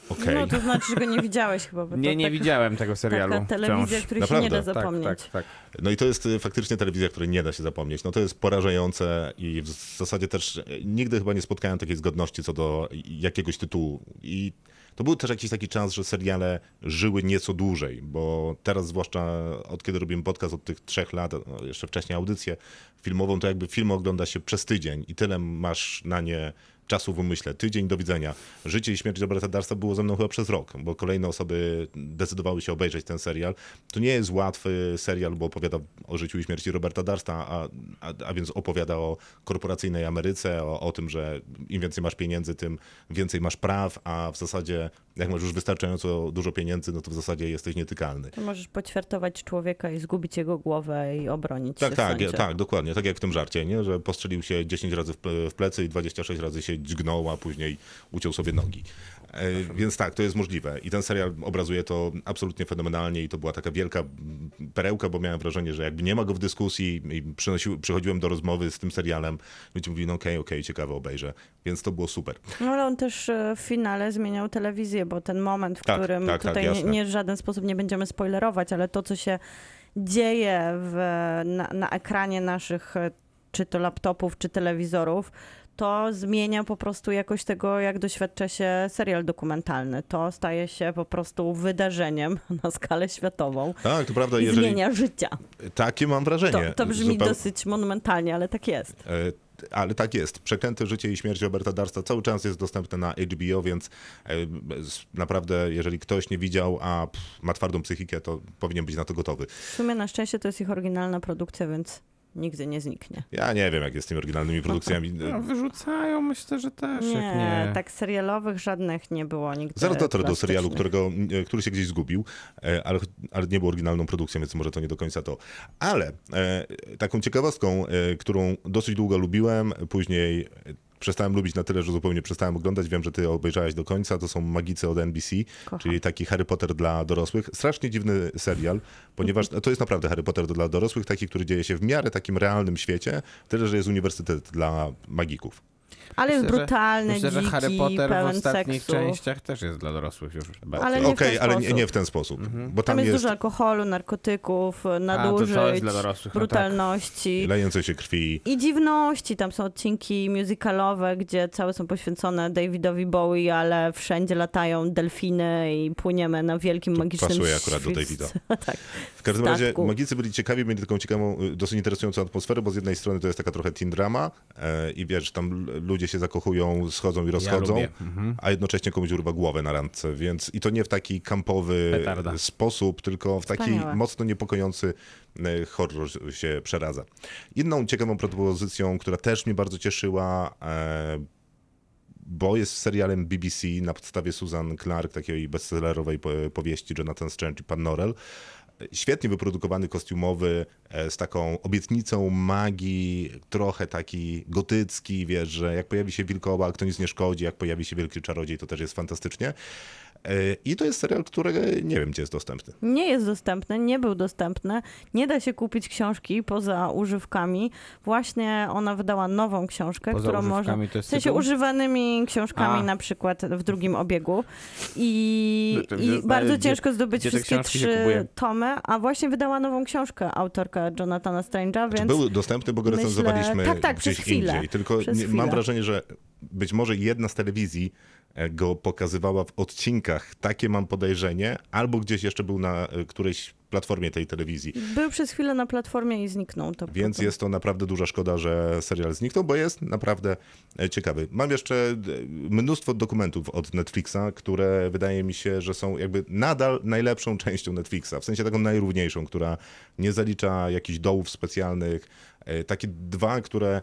Speaker 2: Okej.
Speaker 3: No to znaczy, że go nie widziałeś chyba. Bo *laughs*
Speaker 4: Nie, nie
Speaker 3: tak,
Speaker 4: widziałem tego serialu.
Speaker 3: Taka telewizja,
Speaker 4: wciąż.
Speaker 3: której się nie da
Speaker 2: Naprawdę?
Speaker 3: zapomnieć.
Speaker 4: Tak, tak, tak.
Speaker 2: No i to jest e, faktycznie telewizja, której nie da się zapomnieć. No to jest porażające i w zasadzie też e, nigdy chyba nie spotkałem takiej zgodności co do jakiegoś tytułu. I to był też jakiś taki czas, że seriale żyły nieco dłużej, bo teraz zwłaszcza od kiedy robimy podcast od tych trzech lat, no jeszcze wcześniej audycję filmową, to jakby film ogląda się przez tydzień i tyle masz na nie czasu w umyśle. Tydzień do widzenia. Życie i śmierć Roberta Darsta było ze mną chyba przez rok, bo kolejne osoby decydowały się obejrzeć ten serial. To nie jest łatwy serial, bo opowiada o życiu i śmierci Roberta Darsta, a, a, a więc opowiada o korporacyjnej Ameryce, o, o tym, że im więcej masz pieniędzy, tym więcej masz praw, a w zasadzie jak masz już wystarczająco dużo pieniędzy, no to w zasadzie jesteś nietykalny.
Speaker 3: To możesz poćwiartować człowieka i zgubić jego głowę i obronić
Speaker 2: Tak,
Speaker 3: się
Speaker 2: tak,
Speaker 3: sądzie.
Speaker 2: tak, dokładnie. Tak jak w tym żarcie, nie? że postrzelił się 10 razy w plecy i 26 razy się dźgnął, a później uciął sobie nogi. E, więc tak, to jest możliwe. I ten serial obrazuje to absolutnie fenomenalnie i to była taka wielka perełka, bo miałem wrażenie, że jakby nie ma go w dyskusji i przynosił, przychodziłem do rozmowy z tym serialem, ludzie mówili, no okej, okej, ciekawe obejrzę. Więc to było super.
Speaker 3: No ale on też e, w finale zmieniał telewizję, bo ten moment, w
Speaker 2: Tak,
Speaker 3: którym
Speaker 2: tak, tak,
Speaker 3: tutaj nie,
Speaker 2: jasne.
Speaker 3: nie w żaden sposób nie będziemy spoilerować, ale to, co się dzieje w, na, na ekranie naszych e, czy to laptopów, czy telewizorów, to zmienia po prostu jakość tego, jak doświadcza się serial dokumentalny. To staje się po prostu wydarzeniem *laughs* na skalę światową.
Speaker 2: Tak, to prawda,
Speaker 3: I
Speaker 2: jeżeli...
Speaker 3: zmienia życia.
Speaker 2: Takie mam wrażenie.
Speaker 3: To, to brzmi
Speaker 2: Zupeł-
Speaker 3: dosyć monumentalnie, ale tak jest.
Speaker 2: E, Ale tak jest. Przeklęte życie i śmierć Roberta Darsta cały czas jest dostępne na HBO, więc e, naprawdę, jeżeli ktoś nie widział, a ma twardą psychikę, to powinien być na to gotowy.
Speaker 3: W sumie na szczęście to jest ich oryginalna produkcja, więc nigdy nie zniknie.
Speaker 2: Ja nie wiem, jak jest z tymi oryginalnymi produkcjami.
Speaker 4: No, wyrzucają, myślę, że też. jak
Speaker 3: Nie,
Speaker 4: nie.
Speaker 3: tak serialowych żadnych nie było nigdy.
Speaker 2: Zaraz dotrę do serialu, którego, e, który się gdzieś zgubił, e, ale, ale nie był oryginalną produkcją, więc może to nie do końca to. Ale e, taką ciekawostką, którą dosyć długo lubiłem, później przestałem lubić na tyle, że zupełnie przestałem oglądać. Wiem, że ty obejrzałeś do końca. To są Magicy od NBC,
Speaker 3: Kocham.
Speaker 2: czyli taki Harry Potter dla dorosłych. Strasznie dziwny serial, ponieważ to jest naprawdę Harry Potter dla dorosłych, taki, który dzieje się w miarę takim realnym świecie, tyle, że jest uniwersytet dla magików.
Speaker 3: Ale jest
Speaker 4: Myślę,
Speaker 3: brutalny,
Speaker 4: Myślę, że Harry Potter w ostatnich
Speaker 3: seksu.
Speaker 4: częściach też jest dla dorosłych już. bardziej.
Speaker 3: Ale
Speaker 2: Okej,
Speaker 3: nie w ten
Speaker 2: ale nie,
Speaker 3: sposób.
Speaker 2: nie w ten sposób, bo
Speaker 3: Tam
Speaker 2: tam
Speaker 3: jest,
Speaker 2: jest
Speaker 3: dużo alkoholu, narkotyków,
Speaker 4: to
Speaker 3: nadużyć,
Speaker 4: jest dla dorosłych, no tak.
Speaker 3: brutalności.
Speaker 2: lejące się krwi.
Speaker 3: I dziwności, tam są odcinki musicalowe, gdzie całe są poświęcone Davidowi Bowie, ale wszędzie latają delfiny i płyniemy na wielkim magicznym
Speaker 2: pasuje akurat do Davida. *laughs*
Speaker 3: tak.
Speaker 2: W każdym razie magicy byli ciekawi, mieli taką ciekawą, y, dosyć interesującą atmosferę, bo z jednej strony to jest taka trochę teen drama e, i wiesz, tam l- ludzie się zakochują, schodzą i rozchodzą.
Speaker 4: Mhm.
Speaker 2: a jednocześnie komuś urwa głowę na randce, więc i to nie w taki kampowy
Speaker 4: Petarda.
Speaker 2: sposób, tylko w taki
Speaker 3: Wspaniałe.
Speaker 2: mocno niepokojący e, horror się przeradza. Inną ciekawą propozycją, która też mnie bardzo cieszyła, e, bo jest serialem BBC na podstawie Susan Clark, takiej bestsellerowej po- powieści Jonathan Strange i Pan Norrell. Świetnie wyprodukowany, kostiumowy, e, z taką obietnicą magii, trochę taki gotycki, wiesz, że jak pojawi się wilkołak, to nic nie szkodzi, jak pojawi się wielki czarodziej, to też jest fantastycznie. E, I to jest serial, którego nie wiem, gdzie jest dostępny.
Speaker 3: Nie jest dostępny, nie był dostępny. Nie da się kupić książki poza używkami. Właśnie ona wydała nową książkę,
Speaker 4: Poza
Speaker 3: którą można.
Speaker 4: używkami to jest
Speaker 3: W sensie
Speaker 4: tytuł?
Speaker 3: używanymi książkami
Speaker 4: A.
Speaker 3: na przykład w drugim obiegu. I,
Speaker 4: Znaczy,
Speaker 3: i bardzo
Speaker 4: gdzie-
Speaker 3: ciężko zdobyć
Speaker 4: gdzie
Speaker 3: wszystkie trzy tomy, a właśnie wydała nową książkę autorka Jonathana Strange'a,
Speaker 2: Czy
Speaker 3: więc
Speaker 2: był dostępny, bo go
Speaker 3: myślę-
Speaker 2: recenzowaliśmy
Speaker 3: tak, tak,
Speaker 2: gdzieś
Speaker 3: przez chwilę.
Speaker 2: indziej. Tylko nie, mam wrażenie, że być może jedna z telewizji go pokazywała w odcinkach. Takie mam podejrzenie. Albo gdzieś jeszcze był na e, którejś platformie tej telewizji.
Speaker 3: był przez chwilę na platformie i zniknął. To
Speaker 2: Więc jest to naprawdę duża szkoda, że serial zniknął, bo jest naprawdę e, ciekawy. Mam jeszcze e, mnóstwo dokumentów od Netflixa, które wydaje mi się, że są jakby nadal najlepszą częścią Netflixa, w sensie taką najrówniejszą, która nie zalicza jakichś dołów specjalnych. Takie dwa, które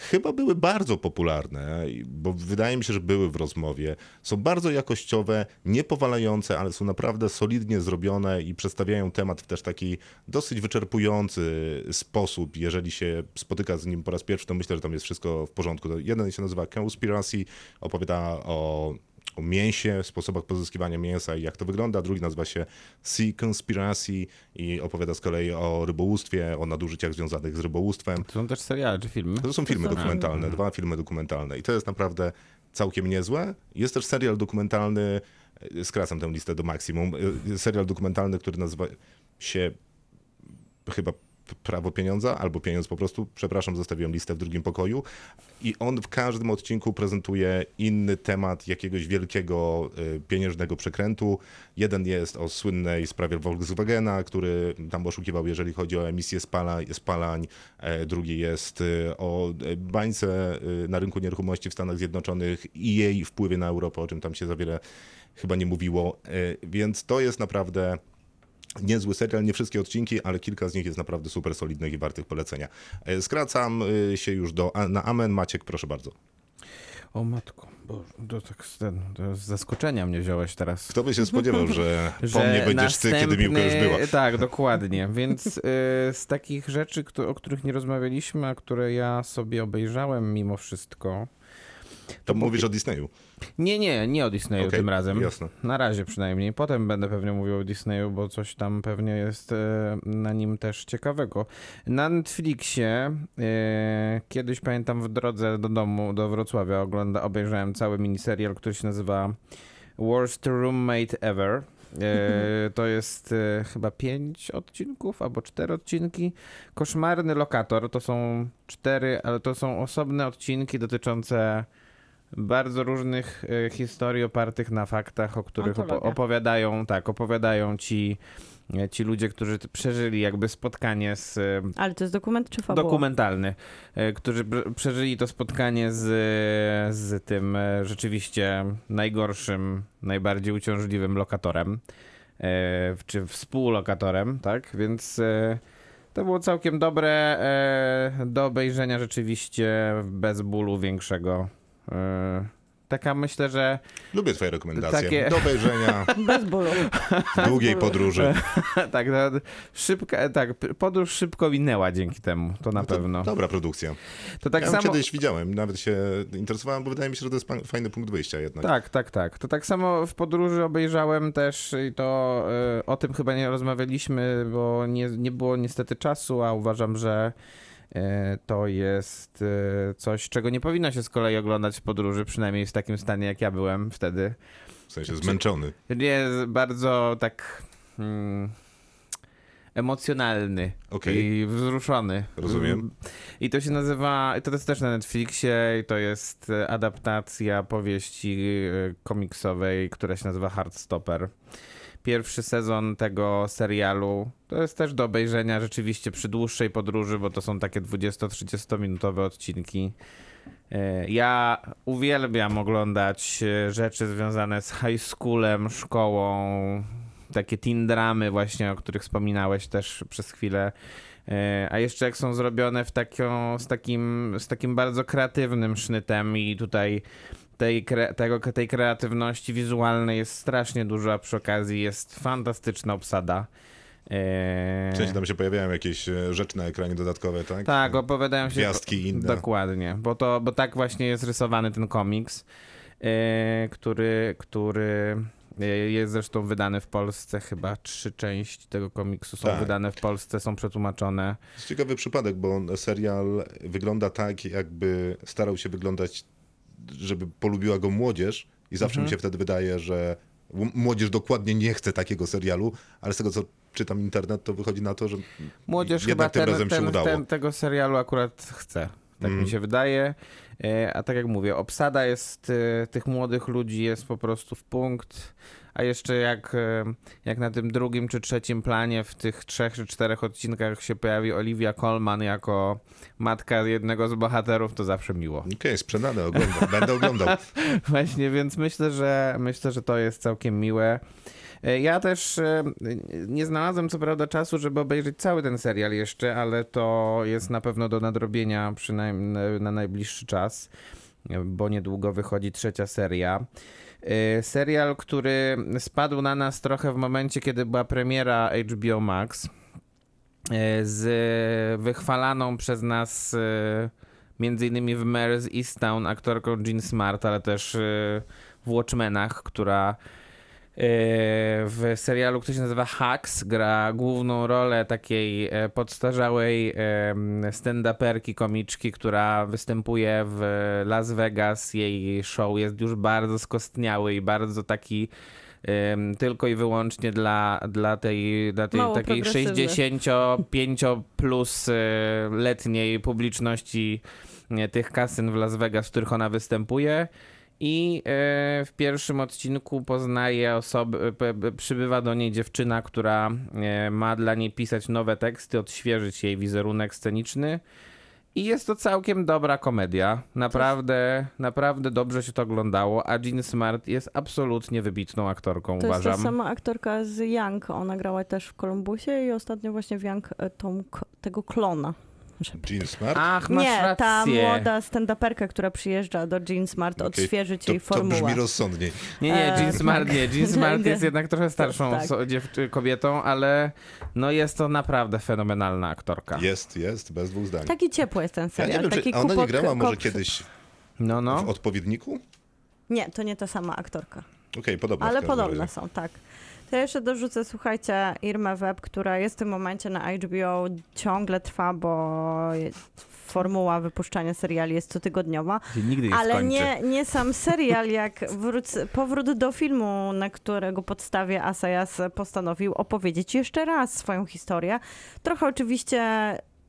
Speaker 2: chyba były bardzo popularne, bo wydaje mi się, że były w rozmowie. Są bardzo jakościowe, niepowalające, ale są naprawdę solidnie zrobione i przedstawiają temat w też taki dosyć wyczerpujący sposób. Jeżeli się spotyka z nim po raz pierwszy, to myślę, że tam jest wszystko w porządku. Jeden się nazywa Conspiracy, opowiada o o mięsie, sposobach pozyskiwania mięsa i jak to wygląda. Drugi nazywa się Sea Conspiracy i opowiada z kolei o rybołówstwie, o nadużyciach związanych z rybołówstwem.
Speaker 4: To są też seriale czy filmy?
Speaker 2: To są filmy
Speaker 3: są
Speaker 2: dokumentalne, dwa filmy dokumentalne i to jest naprawdę całkiem niezłe. Jest też serial dokumentalny, e, skracam tę listę do maksimum, e, serial dokumentalny, który nazywa się chyba Prawo Pieniądza, albo Pieniądz po prostu, przepraszam, zostawiłem listę w drugim pokoju i on w każdym odcinku prezentuje inny temat jakiegoś wielkiego y, pieniężnego przekrętu. Jeden jest o słynnej sprawie Volkswagena, który tam oszukiwał, jeżeli chodzi o emisję spala, spalań. E, Drugi jest y, o y, bańce y, na rynku nieruchomości w Stanach Zjednoczonych i jej wpływie na Europę, o czym tam się za wiele chyba nie mówiło. E, Więc to jest naprawdę Niezły serial, nie wszystkie odcinki, ale kilka z nich jest naprawdę super solidnych i wartych polecenia. E, Skracam y, się już do, na amen. Maciek, proszę bardzo.
Speaker 4: O matko, Bo to tak z, ten, to z zaskoczenia mnie wziąłeś teraz.
Speaker 2: Kto by się spodziewał, że *laughs* po
Speaker 4: Że
Speaker 2: mnie będziesz ty, kiedy Miłka już była.
Speaker 4: Tak, dokładnie. Więc y, z takich rzeczy, kto, o których nie rozmawialiśmy, a które ja sobie obejrzałem mimo wszystko.
Speaker 2: To mówisz o Disneyu.
Speaker 4: Nie, nie, nie o Disneyu
Speaker 2: Okej,
Speaker 4: tym razem.
Speaker 2: jasne.
Speaker 4: Na razie przynajmniej. Potem będę pewnie mówił o Disneyu, bo coś tam pewnie jest e, na nim też ciekawego. Na Netflixie e, kiedyś pamiętam w drodze do domu, do Wrocławia ogląda, obejrzałem cały miniserial, który się nazywa Worst Roommate Ever. E, *laughs* to jest chyba pięć odcinków albo cztery odcinki. Koszmarny lokator to są cztery, ale to są osobne odcinki dotyczące bardzo różnych e, historii opartych na faktach, o których opowiadają, tak, opowiadają ci, e, ci ludzie, którzy przeżyli jakby spotkanie z e,
Speaker 3: Ale to jest dokument czy fabuła?
Speaker 4: dokumentalny, którzy pr- przeżyli to spotkanie z, z tym rzeczywiście najgorszym, najbardziej uciążliwym lokatorem, czy współlokatorem, tak? Więc to było całkiem dobre do obejrzenia rzeczywiście bez bólu większego. E, Taka myślę, że
Speaker 2: Lubię twoje rekomendacje.
Speaker 4: Takie-
Speaker 2: Do obejrzenia *laughs*
Speaker 3: Bez bólu.
Speaker 2: w długiej podróży. *laughs*
Speaker 4: tak, no, szybka, tak, podróż szybko minęła dzięki temu, to na
Speaker 2: No To
Speaker 4: pewno.
Speaker 2: Dobra produkcja.
Speaker 4: To tak
Speaker 2: ja
Speaker 4: samo.
Speaker 2: kiedyś widziałem, nawet się interesowałem, bo wydaje mi się, że to jest fajny punkt wyjścia jednak.
Speaker 4: Tak, tak, tak. To tak samo w podróży obejrzałem też i to y, o tym chyba nie rozmawialiśmy, bo nie, nie było niestety czasu, a uważam, że to jest y, coś, czego nie powinno się z kolei oglądać w podróży, przynajmniej w takim stanie, jak ja byłem wtedy.
Speaker 2: W sensie zmęczony.
Speaker 4: Jest bardzo tak mm, emocjonalny
Speaker 2: Okej.
Speaker 4: i wzruszony.
Speaker 2: Rozumiem.
Speaker 4: Mm. I to się nazywa, to jest też na Netflixie, i to jest e, adaptacja powieści e, komiksowej, która się nazywa Heartstopper. Pierwszy sezon tego serialu to jest też do obejrzenia rzeczywiście przy dłuższej podróży, bo to są takie 20-30 minutowe odcinki. E, Ja uwielbiam oglądać e, rzeczy związane z high schoolem, szkołą, takie teen dramy właśnie, o których wspominałeś też przez chwilę. E, A jeszcze jak są zrobione w z, takim, z takim bardzo kreatywnym sznytem i tutaj tej, kre, tego, tej kreatywności wizualnej jest strasznie dużo, a przy okazji jest fantastyczna obsada. E,
Speaker 2: W sensie tam się pojawiają jakieś e, rzeczy na ekranie dodatkowe, tak?
Speaker 4: tak, opowiadają się.
Speaker 2: Gwiazdki inne.
Speaker 4: Dokładnie, bo, to, bo tak właśnie jest rysowany ten komiks, e, który, który e, jest zresztą wydany w Polsce. Chyba trzy części tego komiksu są
Speaker 2: Tak.
Speaker 4: wydane w Polsce, są przetłumaczone.
Speaker 2: Ciekawy przypadek, bo serial wygląda tak, jakby starał się wyglądać, żeby polubiła go młodzież i zawsze
Speaker 4: Mhm.
Speaker 2: mi się wtedy wydaje, że młodzież dokładnie nie chce takiego serialu, ale z tego co czytam internet, to wychodzi na to, że
Speaker 4: Młodzież
Speaker 2: jednak
Speaker 4: chyba
Speaker 2: tym
Speaker 4: ten,
Speaker 2: razem się
Speaker 4: ten,
Speaker 2: udało.
Speaker 4: ten, tego serialu akurat chce. Tak
Speaker 2: Mm.
Speaker 4: mi się wydaje. E, A tak jak mówię, obsada jest e, tych młodych ludzi jest po prostu w punkt. A jeszcze jak, e, jak na tym drugim czy trzecim planie w tych trzech czy czterech odcinkach się pojawi Olivia Colman jako matka jednego z bohaterów, to zawsze miło.
Speaker 2: okej, sprzedane, oglądam, będę oglądał. *laughs*
Speaker 4: Właśnie, więc myślę, że myślę, że to jest całkiem miłe. E, Ja też e, nie znalazłem co prawda czasu, żeby obejrzeć cały ten serial jeszcze, ale to jest na pewno do nadrobienia przynajmniej na najbliższy czas, bo niedługo wychodzi trzecia seria. E, Serial, który spadł na nas trochę w momencie, kiedy była premiera HBO Max e, z wychwalaną przez nas e, między innymi w Mare's Easttown aktorką Jean Smart, ale też w Watchmenach, która w serialu, który się nazywa Hacks, gra główną rolę takiej e, podstarzałej stand-uperki, komiczki, która występuje w Las Vegas. Jej show jest już bardzo skostniały i bardzo taki tylko i wyłącznie dla, dla tej, dla tej
Speaker 3: Mało
Speaker 4: takiej
Speaker 3: progresywny.
Speaker 4: 65 plus e, letniej publiczności e, tych kasyn w Las Vegas, w których ona występuje. I e, w pierwszym odcinku poznaje p- przybywa do niej dziewczyna, która e, ma dla niej pisać nowe teksty, odświeżyć jej wizerunek sceniczny. I jest to całkiem dobra komedia. Naprawdę, naprawdę dobrze się to oglądało, a Jean Smart jest absolutnie wybitną aktorką,
Speaker 3: To jest
Speaker 4: uważam.
Speaker 3: ta sama aktorka z Young. Ona grała też w Kolumbusie i ostatnio właśnie w Young e, tą, tego klona. Żeby...
Speaker 2: Jean Smart?
Speaker 4: Ach, masz
Speaker 3: Nie,
Speaker 4: rację.
Speaker 3: ta młoda stand-uperka, która przyjeżdża do Jean Smart odświeżyć
Speaker 2: to,
Speaker 3: jej
Speaker 2: to
Speaker 3: formułę.
Speaker 2: brzmi rozsądniej.
Speaker 4: Nie, nie, Jean
Speaker 3: E,
Speaker 4: Smart nie. Jean *laughs* Smart jest jednak trochę starszą
Speaker 3: Tak.
Speaker 4: kobietą, ale no jest to naprawdę fenomenalna aktorka.
Speaker 2: Jest, jest, bez dwóch zdań.
Speaker 3: Taki ciepły jest ten
Speaker 2: Ja
Speaker 3: serial.
Speaker 2: nie wiem,
Speaker 3: taki
Speaker 2: czy a ona nie grała może kiedyś
Speaker 4: No, no.
Speaker 2: w odpowiedniku?
Speaker 3: Nie, to nie ta sama aktorka.
Speaker 2: Okej, podobna. w
Speaker 3: Ale podobne są, tak. To ja jeszcze dorzucę, słuchajcie, Irma Web, która jest w tym momencie na HBO, ciągle trwa, bo formuła wypuszczania seriali jest cotygodniowa.
Speaker 4: Nigdy nie
Speaker 3: Ale
Speaker 4: skończy.
Speaker 3: nie, nie sam serial, jak wróc, powrót do filmu, na którego podstawie Asayas postanowił opowiedzieć jeszcze raz swoją historię. Trochę oczywiście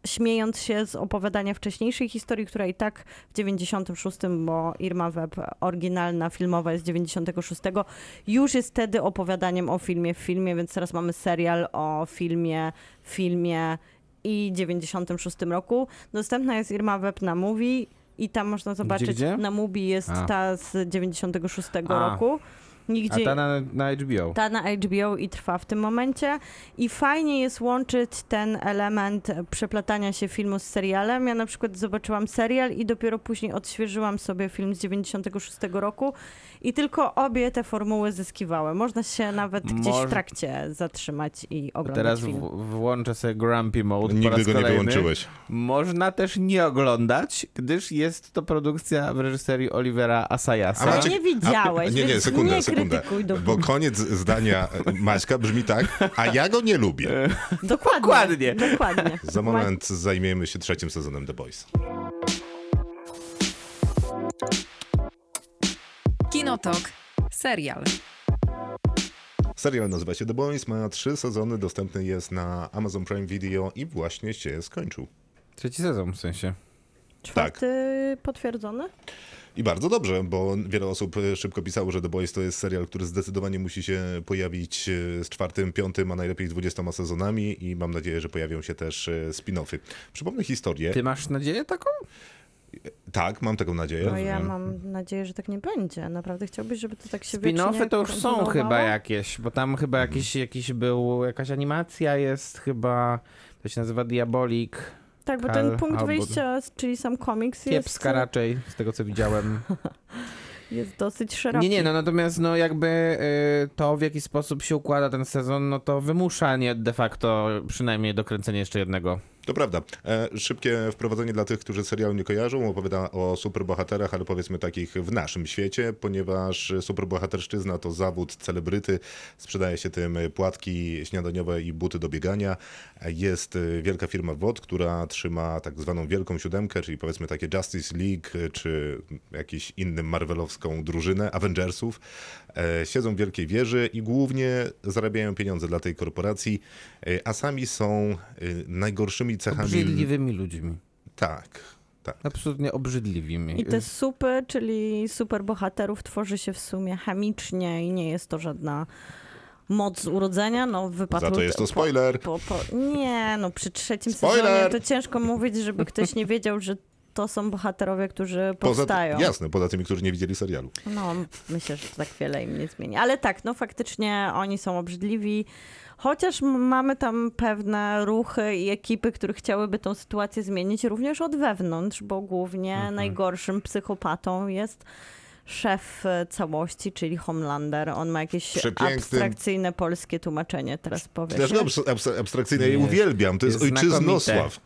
Speaker 3: śmiejąc się z opowiadania wcześniejszej historii, która i tak w 96, bo Irma Web oryginalna filmowa jest z 96, już jest wtedy opowiadaniem o filmie w filmie, więc teraz mamy serial o filmie, filmie i 96 roku. Dostępna jest Irma Web na Movie i tam można zobaczyć,
Speaker 4: gdzie?
Speaker 3: na Mubi jest
Speaker 4: A.
Speaker 3: ta z 96
Speaker 4: A.
Speaker 3: roku.
Speaker 4: A
Speaker 3: Nigdzie,
Speaker 4: ta na, na HBO.
Speaker 3: ta na HBO i trwa w tym momencie. I fajnie jest łączyć ten element przeplatania się filmu z serialem. Ja na przykład zobaczyłam serial i dopiero później odświeżyłam sobie film z 96 roku i tylko obie te formuły zyskiwały. Można się nawet gdzieś
Speaker 4: Moż-
Speaker 3: w trakcie zatrzymać i oglądać
Speaker 4: Teraz
Speaker 3: film.
Speaker 4: w, włączę sobie Grumpy Mode po
Speaker 2: Nigdy
Speaker 4: raz
Speaker 2: go nie
Speaker 4: kolejny.
Speaker 2: wyłączyłeś.
Speaker 4: Można też nie oglądać, gdyż jest to produkcja w reżyserii Olivera Asayasa.
Speaker 2: A
Speaker 3: Ale
Speaker 2: macie-
Speaker 3: nie widziałeś,
Speaker 2: Nie, nie,
Speaker 3: więc
Speaker 2: sekundę,
Speaker 3: nie
Speaker 2: sekundę. Bo koniec zdania Maćka brzmi tak, a ja go nie lubię.
Speaker 3: Dokładnie.
Speaker 4: Dokładnie.
Speaker 3: Dokładnie.
Speaker 2: Za moment zajmiemy się trzecim sezonem The Boys.
Speaker 1: Kinotok. Serial.
Speaker 2: Serial nazywa się The Boys, ma trzy sezony, dostępny jest na Amazon Prime Video i właśnie się skończył.
Speaker 4: Trzeci sezon w sensie.
Speaker 3: Czwarty potwierdzony?
Speaker 2: I bardzo dobrze, bo wiele osób e, szybko pisało, że The Boys to jest serial, który zdecydowanie musi się pojawić e, z czwartym, piątym, a najlepiej z dwudziestoma sezonami i mam nadzieję, że pojawią się też e, spin-offy. Przypomnę historię.
Speaker 4: Ty masz nadzieję taką?
Speaker 2: Tak, mam taką nadzieję.
Speaker 3: No ja mam nadzieję, że tak nie będzie. Naprawdę chciałbyś, żeby to tak się
Speaker 4: Spin-offy to już są chyba jakieś, bo tam chyba jakiś, jakiś był, jakaś animacja jest chyba, to się nazywa Diabolik.
Speaker 3: Tak, bo
Speaker 4: Kal-
Speaker 3: ten punkt
Speaker 4: albo-
Speaker 3: wyjścia, czyli sam komiks jest,
Speaker 4: Kiepska raczej, z tego co widziałem. *laughs*
Speaker 3: jest dosyć szeroki.
Speaker 4: Nie, nie, no natomiast no jakby y, to w jaki sposób się układa ten sezon, no to wymusza nie de facto przynajmniej dokręcenie jeszcze jednego.
Speaker 2: To prawda. E, szybkie wprowadzenie dla tych, którzy serialu nie kojarzą. Opowiada o superbohaterach, ale powiedzmy takich w naszym świecie, ponieważ superbohaterszczyzna to zawód celebryty. Sprzedaje się tym płatki śniadaniowe i buty do biegania. Jest wielka firma WOD, która trzyma tak zwaną wielką siódemkę, czyli powiedzmy takie Justice League, czy jakiś innym marvelowską drużynę, Avengersów. E, Siedzą w wielkiej wieży i głównie zarabiają pieniądze dla tej korporacji, e, a sami są e, najgorszymi cechami.
Speaker 4: Obrzydliwymi ludźmi.
Speaker 2: Tak, tak.
Speaker 4: Absolutnie obrzydliwymi.
Speaker 3: I te supy, czyli super bohaterów tworzy się w sumie chemicznie i nie jest to żadna moc urodzenia. No, w wypadku
Speaker 2: Za to jest to
Speaker 3: po-
Speaker 2: spoiler.
Speaker 3: Po, po, nie, no przy trzecim
Speaker 2: Spoiler!
Speaker 3: sezonie to ciężko mówić, żeby ktoś nie wiedział, że to są bohaterowie, którzy
Speaker 2: Poza,
Speaker 3: powstają.
Speaker 2: jasne, poza tymi, którzy nie widzieli serialu.
Speaker 3: No, myślę, że tak wiele im nie zmieni. Ale tak, no faktycznie oni są obrzydliwi. Chociaż mamy tam pewne ruchy i ekipy, które chciałyby tą sytuację zmienić również od wewnątrz, bo głównie
Speaker 2: Mhm.
Speaker 3: najgorszym psychopatą jest szef e, całości, czyli Homelander. On ma jakieś
Speaker 2: Przepiękny-
Speaker 3: abstrakcyjne polskie tłumaczenie, teraz powiem.
Speaker 2: Też go abs- abs- abstrakcyjnie
Speaker 4: Jest-
Speaker 2: uwielbiam. To jest,
Speaker 4: jest
Speaker 2: ojczyznosław.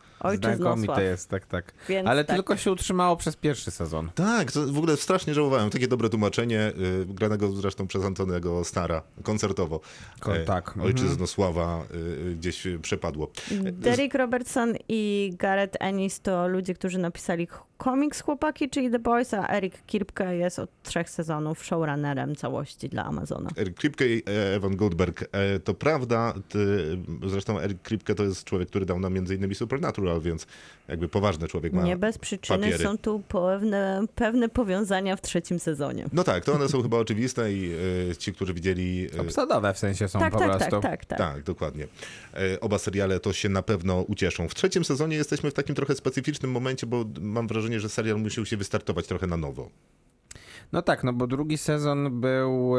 Speaker 4: Znakomite jest, tak, tak.
Speaker 3: Więc
Speaker 4: Ale
Speaker 3: tak.
Speaker 4: tylko się utrzymało przez pierwszy sezon.
Speaker 2: Tak, to w ogóle strasznie żałowałem. Takie dobre tłumaczenie, y, granego zresztą przez Antonego Stara, koncertowo.
Speaker 4: Ko-
Speaker 2: E,
Speaker 4: tak, mhm.
Speaker 2: Ojczyznosława y, gdzieś y, przepadło.
Speaker 3: Derek Robertson i Gareth Ennis to ludzie, którzy napisali komiks Chłopaki, czyli The Boys, a Eric Kirpke jest od trzech sezonów showrunnerem całości dla Amazona.
Speaker 2: Eric Kripke i e, Evan Goldberg. E, To prawda, ty, zresztą Eric Kripke to jest człowiek, który dał nam między innymi Supernatural, więc jakby poważny człowiek ma
Speaker 3: Nie bez przyczyny
Speaker 2: papiery.
Speaker 3: są tu pewne, pewne powiązania w trzecim sezonie.
Speaker 2: No tak, to one są chyba oczywiste i e, ci, którzy widzieli... e,
Speaker 4: Obsadowe w sensie są
Speaker 3: Tak,
Speaker 4: po
Speaker 3: tak,
Speaker 4: prostu.
Speaker 3: tak, tak, tak.
Speaker 2: Tak, dokładnie. E, Oba seriale to się na pewno ucieszą. W trzecim sezonie jesteśmy w takim trochę specyficznym momencie, bo mam wrażenie, że serial musiał się wystartować trochę na nowo.
Speaker 4: No tak, no bo drugi sezon był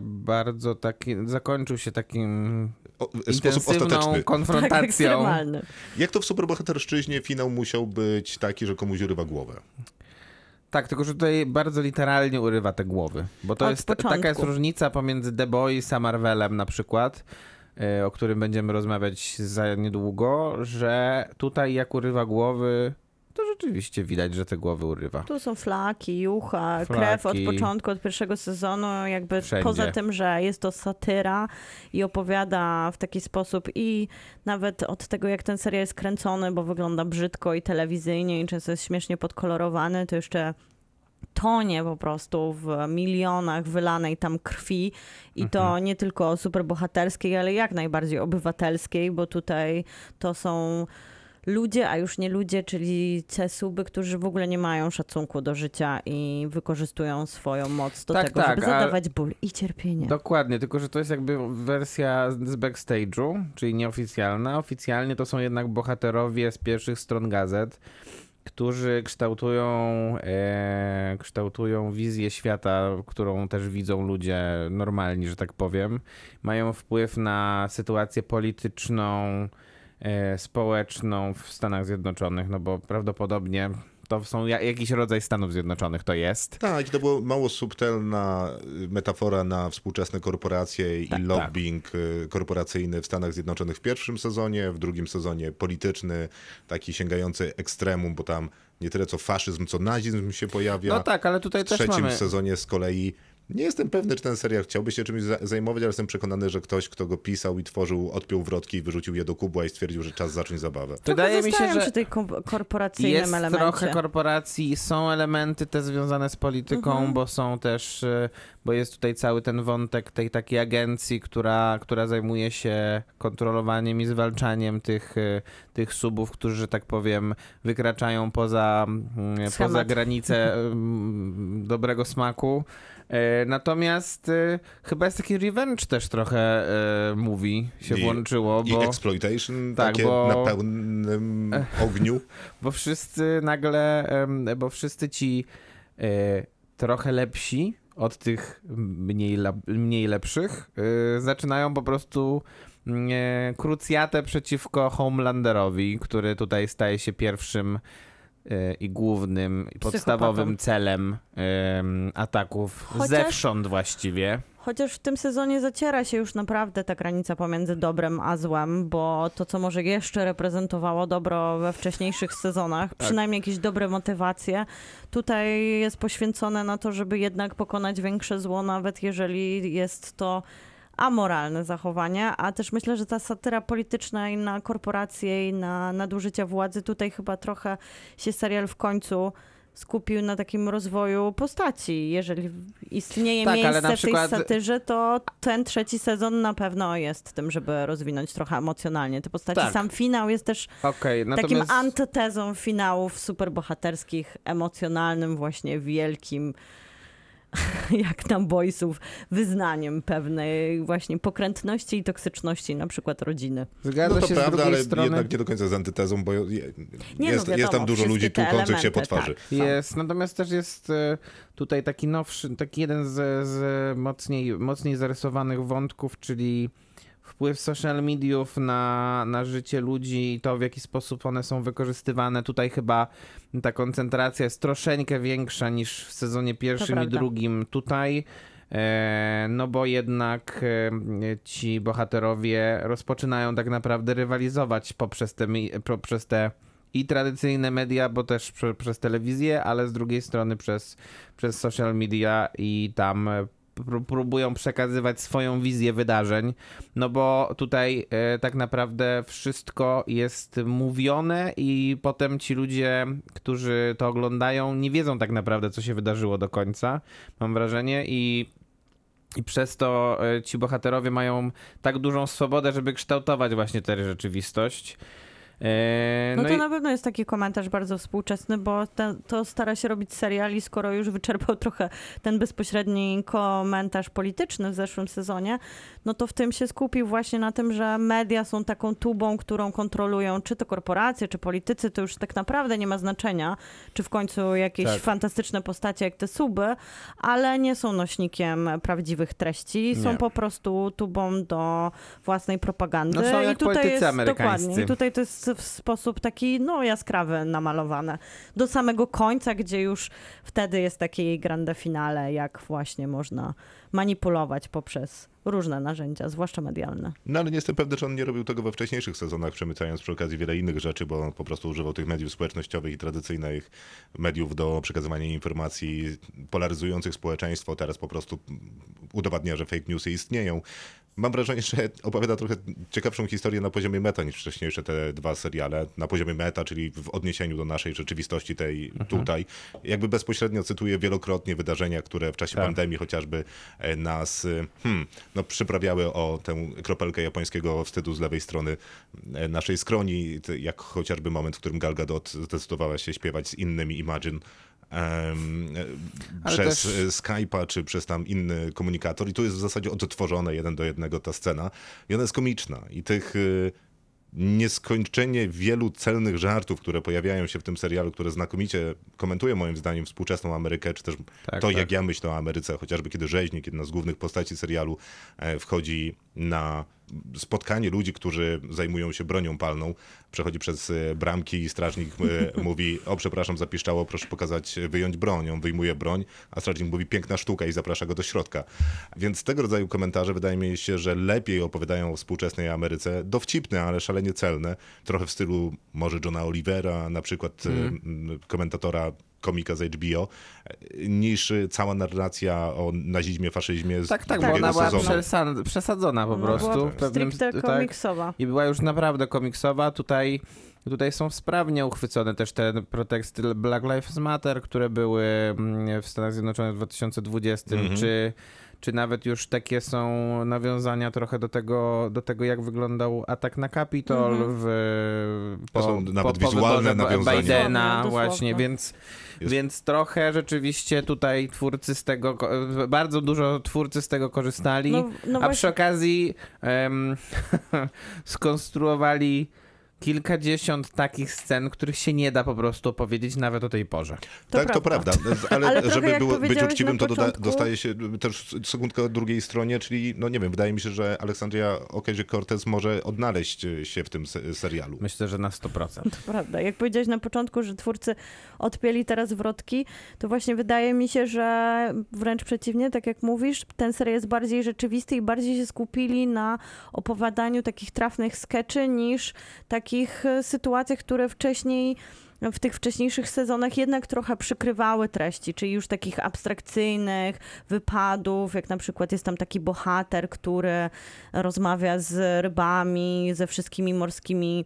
Speaker 4: bardzo taki, zakończył się takim
Speaker 2: O, w sposób ostateczny. *laughs*
Speaker 3: Tak,
Speaker 4: konfrontacją.
Speaker 3: ekstremalny.
Speaker 2: Jak to w superbohaterszczyźnie finał musiał być taki, że komuś urywa głowę?
Speaker 4: Tak, tylko że tutaj bardzo literalnie urywa te głowy. Bo to
Speaker 3: Od
Speaker 4: jest, taka
Speaker 3: początku.
Speaker 4: jest różnica pomiędzy The Boys a Marvelem na przykład, e, o którym będziemy rozmawiać za niedługo, że tutaj jak urywa głowy, to rzeczywiście widać, że te głowy urywa.
Speaker 3: Tu są flaki, jucha,
Speaker 4: Flaki.
Speaker 3: krew od początku, od pierwszego sezonu, jakby
Speaker 4: Wszędzie.
Speaker 3: poza tym, że jest to satyra i opowiada w taki sposób i nawet od tego, jak ten serial jest kręcony, bo wygląda brzydko i telewizyjnie i często jest śmiesznie podkolorowany, to jeszcze tonie po prostu w milionach wylanej tam krwi i to nie tylko superbohaterskiej, ale jak najbardziej obywatelskiej, bo tutaj to są ludzie, a już nie ludzie, czyli te suby, którzy w ogóle nie mają szacunku do życia i wykorzystują swoją moc do
Speaker 4: Tak,
Speaker 3: tego,
Speaker 4: tak,
Speaker 3: żeby zadawać ból i cierpienie.
Speaker 4: Dokładnie, tylko że to jest jakby wersja z backstage'u, czyli nieoficjalna. Oficjalnie to są jednak bohaterowie z pierwszych stron gazet, którzy kształtują, e, kształtują wizję świata, którą też widzą ludzie normalni, że tak powiem. Mają wpływ na sytuację polityczną, społeczną w Stanach Zjednoczonych, no bo prawdopodobnie to są ja- jakiś rodzaj Stanów Zjednoczonych, to jest.
Speaker 2: Tak, to była mało subtelna y, metafora na współczesne korporacje i
Speaker 4: Tak, tak.
Speaker 2: lobbying y, korporacyjny w Stanach Zjednoczonych w pierwszym sezonie, w drugim sezonie polityczny, taki sięgający ekstremum, bo tam nie tyle co faszyzm, co nazizm się pojawia.
Speaker 4: No tak, ale tutaj
Speaker 2: w
Speaker 4: też
Speaker 2: trzecim
Speaker 4: mamy...
Speaker 2: sezonie z kolei nie jestem pewny, czy ten serial chciałby się czymś za- zajmować, ale jestem przekonany, że ktoś, kto go pisał i tworzył, odpiął wrotki i wyrzucił je do kubła i stwierdził, że czas zacząć zabawę.
Speaker 4: Wydaje mi się, że
Speaker 3: przy tej korporacyjnym
Speaker 4: jest
Speaker 3: elemencie.
Speaker 4: trochę korporacji, są elementy te związane z polityką,
Speaker 3: Mhm.
Speaker 4: bo są też, e, bo jest tutaj cały ten wątek tej takiej agencji, która, która zajmuje się kontrolowaniem i zwalczaniem tych, e, tych subów, którzy, że tak powiem, wykraczają poza, mm, poza granice *laughs* mm, dobrego smaku. E, Natomiast e, chyba jest taki revenge też trochę e, mówi się
Speaker 2: I-
Speaker 4: włączyło,
Speaker 2: I
Speaker 4: bo...
Speaker 2: exploitation
Speaker 4: Tak,
Speaker 2: takie
Speaker 4: bo-
Speaker 2: na pełnym *laughs* ogniu.
Speaker 4: Bo wszyscy nagle, bo wszyscy ci trochę lepsi od tych mniej, mniej lepszych zaczynają po prostu mm, krucjatę przeciwko Homelanderowi, który tutaj staje się pierwszym i głównym i podstawowym celem em, ataków
Speaker 3: Chociaż-
Speaker 4: zewsząd właściwie.
Speaker 3: Chociaż w tym sezonie zaciera się już naprawdę ta granica pomiędzy dobrem a złem, bo to, co może jeszcze reprezentowało dobro we wcześniejszych sezonach,
Speaker 4: Tak.
Speaker 3: przynajmniej jakieś dobre motywacje, tutaj jest poświęcone na to, żeby jednak pokonać większe zło, nawet jeżeli jest to amoralne zachowanie, a też myślę, że ta satyra polityczna i na korporacje i na nadużycia władzy, tutaj chyba trochę się serial w końcu skupił na takim rozwoju postaci. Jeżeli istnieje
Speaker 4: Tak,
Speaker 3: miejsce w tej
Speaker 4: przykład-
Speaker 3: satyrze, to ten trzeci sezon na pewno jest tym, żeby rozwinąć trochę emocjonalnie te postaci.
Speaker 4: Tak.
Speaker 3: Sam finał jest też takim
Speaker 4: natomiast...
Speaker 3: antytezą finałów superbohaterskich, emocjonalnym, właśnie wielkim, *laughs* jak na boysów, wyznaniem pewnej właśnie pokrętności i toksyczności na przykład rodziny.
Speaker 4: Zgadza
Speaker 2: No to
Speaker 4: się z
Speaker 2: prawda,
Speaker 4: drugiej
Speaker 2: ale
Speaker 4: strony.
Speaker 2: jednak nie do końca z antytezą, bo je,
Speaker 3: no
Speaker 2: jest,
Speaker 3: wiadomo,
Speaker 2: jest tam dużo ludzi tłukących się po twarzy.
Speaker 3: tak. Są.
Speaker 4: Jest, natomiast też jest e, tutaj taki nowszy, taki jeden z, z mocniej, mocniej zarysowanych wątków, czyli wpływ social mediów na, na życie ludzi i to, w jaki sposób one są wykorzystywane. Tutaj chyba ta koncentracja jest troszeczkę większa niż w sezonie pierwszym i drugim tutaj. E, No bo jednak e, ci bohaterowie rozpoczynają tak naprawdę rywalizować poprzez te, mi- poprzez te i tradycyjne media, bo też prze, przez telewizję, ale z drugiej strony przez, przez social media i tam e, próbują przekazywać swoją wizję wydarzeń, no bo tutaj e, tak naprawdę wszystko jest mówione i potem ci ludzie, którzy to oglądają, nie wiedzą tak naprawdę, co się wydarzyło do końca, mam wrażenie i i przez to e, ci bohaterowie mają tak dużą swobodę, żeby kształtować właśnie tę rzeczywistość. E,
Speaker 3: No,
Speaker 4: no
Speaker 3: to
Speaker 4: i,
Speaker 3: na pewno jest taki komentarz bardzo współczesny, bo ten, to stara się robić seriali, skoro już wyczerpał *laughs* trochę ten bezpośredni komentarz polityczny w zeszłym sezonie, no to w tym się skupił właśnie na tym, że media są taką tubą, którą kontrolują czy to korporacje, czy politycy, to już tak naprawdę nie ma znaczenia, czy w końcu jakieś
Speaker 4: Tak.
Speaker 3: fantastyczne postacie jak te suby, ale nie są nośnikiem prawdziwych treści, są
Speaker 4: Nie.
Speaker 3: po prostu tubą do własnej propagandy.
Speaker 4: No są jak
Speaker 3: I tutaj
Speaker 4: politycy
Speaker 3: jest
Speaker 4: amerykańscy.
Speaker 3: dokładnie. I tutaj to jest w sposób taki no jaskrawy namalowane. Do samego końca, gdzie już wtedy jest takie grande finale, jak właśnie można manipulować poprzez różne narzędzia, zwłaszcza medialne.
Speaker 2: No ale nie jestem pewny, czy on nie robił tego we wcześniejszych sezonach, przemycając przy okazji wiele innych rzeczy, bo on po prostu używał tych mediów społecznościowych i tradycyjnych mediów do przekazywania informacji polaryzujących społeczeństwo. Teraz po prostu udowadnia, że fake newsy istnieją. Mam wrażenie, że opowiada trochę ciekawszą historię na poziomie meta niż wcześniejsze te dwa seriale. Na poziomie meta, czyli w odniesieniu do naszej rzeczywistości tej tutaj. Jakby bezpośrednio cytuję wielokrotnie wydarzenia, które w czasie
Speaker 4: Tak.
Speaker 2: pandemii chociażby e, nas e, hmm, no, przyprawiały o tę kropelkę japońskiego wstydu z lewej strony e, naszej skroni, jak chociażby moment, w którym Gal Gadot zdecydowała się śpiewać z innymi Imagine
Speaker 4: Ale
Speaker 2: przez
Speaker 4: też-
Speaker 2: Skype'a czy przez tam inny komunikator i tu jest w zasadzie odtworzone jeden do jednego ta scena i ona jest komiczna i tych y, nieskończenie wielu celnych żartów, które pojawiają się w tym serialu, które znakomicie komentują moim zdaniem współczesną Amerykę, czy też
Speaker 4: Tak,
Speaker 2: to,
Speaker 4: tak.
Speaker 2: jak ja myślę o Ameryce, chociażby kiedy rzeźnik, jedna z głównych postaci serialu e, wchodzi na spotkanie ludzi, którzy zajmują się bronią palną, przechodzi przez e, bramki i strażnik e, *laughs* mówi, o przepraszam, zapiszczało, proszę pokazać, e, wyjąć broń. On wyjmuje broń, a strażnik mówi, piękna sztuka i zaprasza go do środka. Więc tego rodzaju komentarze wydaje mi się, że lepiej opowiadają o współczesnej Ameryce, dowcipne, ale szalenie celne, trochę w stylu może Johna Olivera, na przykład e, m, komentatora komika z HBO, niż cała narracja o nazizmie, faszyzmie z
Speaker 4: tak, tak, bo ona była
Speaker 2: sezonu.
Speaker 4: przesa- przesadzona po
Speaker 3: No,
Speaker 4: prostu.
Speaker 3: była
Speaker 4: w pewnym,
Speaker 3: stricte
Speaker 4: tak.
Speaker 3: komiksowa.
Speaker 4: I była już naprawdę komiksowa. Tutaj, tutaj są sprawnie uchwycone też te proteksty Black Lives Matter, które były mm, w Stanach Zjednoczonych w 2020,
Speaker 2: Mhm.
Speaker 4: czy, czy nawet już takie są nawiązania trochę do tego, do tego jak wyglądał atak na Kapitol
Speaker 3: Mhm.
Speaker 4: w,
Speaker 2: To są nawet wizualne
Speaker 4: wyborze
Speaker 2: nawiązania.
Speaker 4: Bidena
Speaker 3: Dosłownie,
Speaker 4: właśnie, więc, Więc trochę rzeczywiście tutaj twórcy z tego, bardzo dużo twórcy z tego korzystali.
Speaker 3: No, no
Speaker 4: A
Speaker 3: właśnie,
Speaker 4: przy okazji em, *laughs* skonstruowali kilkadziesiąt takich scen, których się nie da po prostu opowiedzieć nawet o tej porze.
Speaker 3: To
Speaker 2: tak, to
Speaker 3: prawda.
Speaker 2: prawda, *laughs* ale,
Speaker 3: Ale
Speaker 2: żeby było, być uczciwym, to
Speaker 3: początku-
Speaker 2: dostaje się też sekundkę o drugiej stronie, czyli, no nie wiem, wydaje mi się, że Aleksandria Ocasio-Cortez może odnaleźć się w tym se- serialu.
Speaker 4: Myślę, że na 100%. *laughs*
Speaker 3: To prawda. Jak powiedziałeś na początku, że twórcy odpięli teraz wrotki, to właśnie wydaje mi się, że wręcz przeciwnie, tak jak mówisz, ten serial jest bardziej rzeczywisty i bardziej się skupili na opowiadaniu takich trafnych skeczy niż takich e, sytuacjach, które wcześniej w tych wcześniejszych sezonach jednak trochę przykrywały treści, czyli już takich abstrakcyjnych wypadów, jak na przykład jest tam taki bohater, który rozmawia z rybami, ze wszystkimi morskimi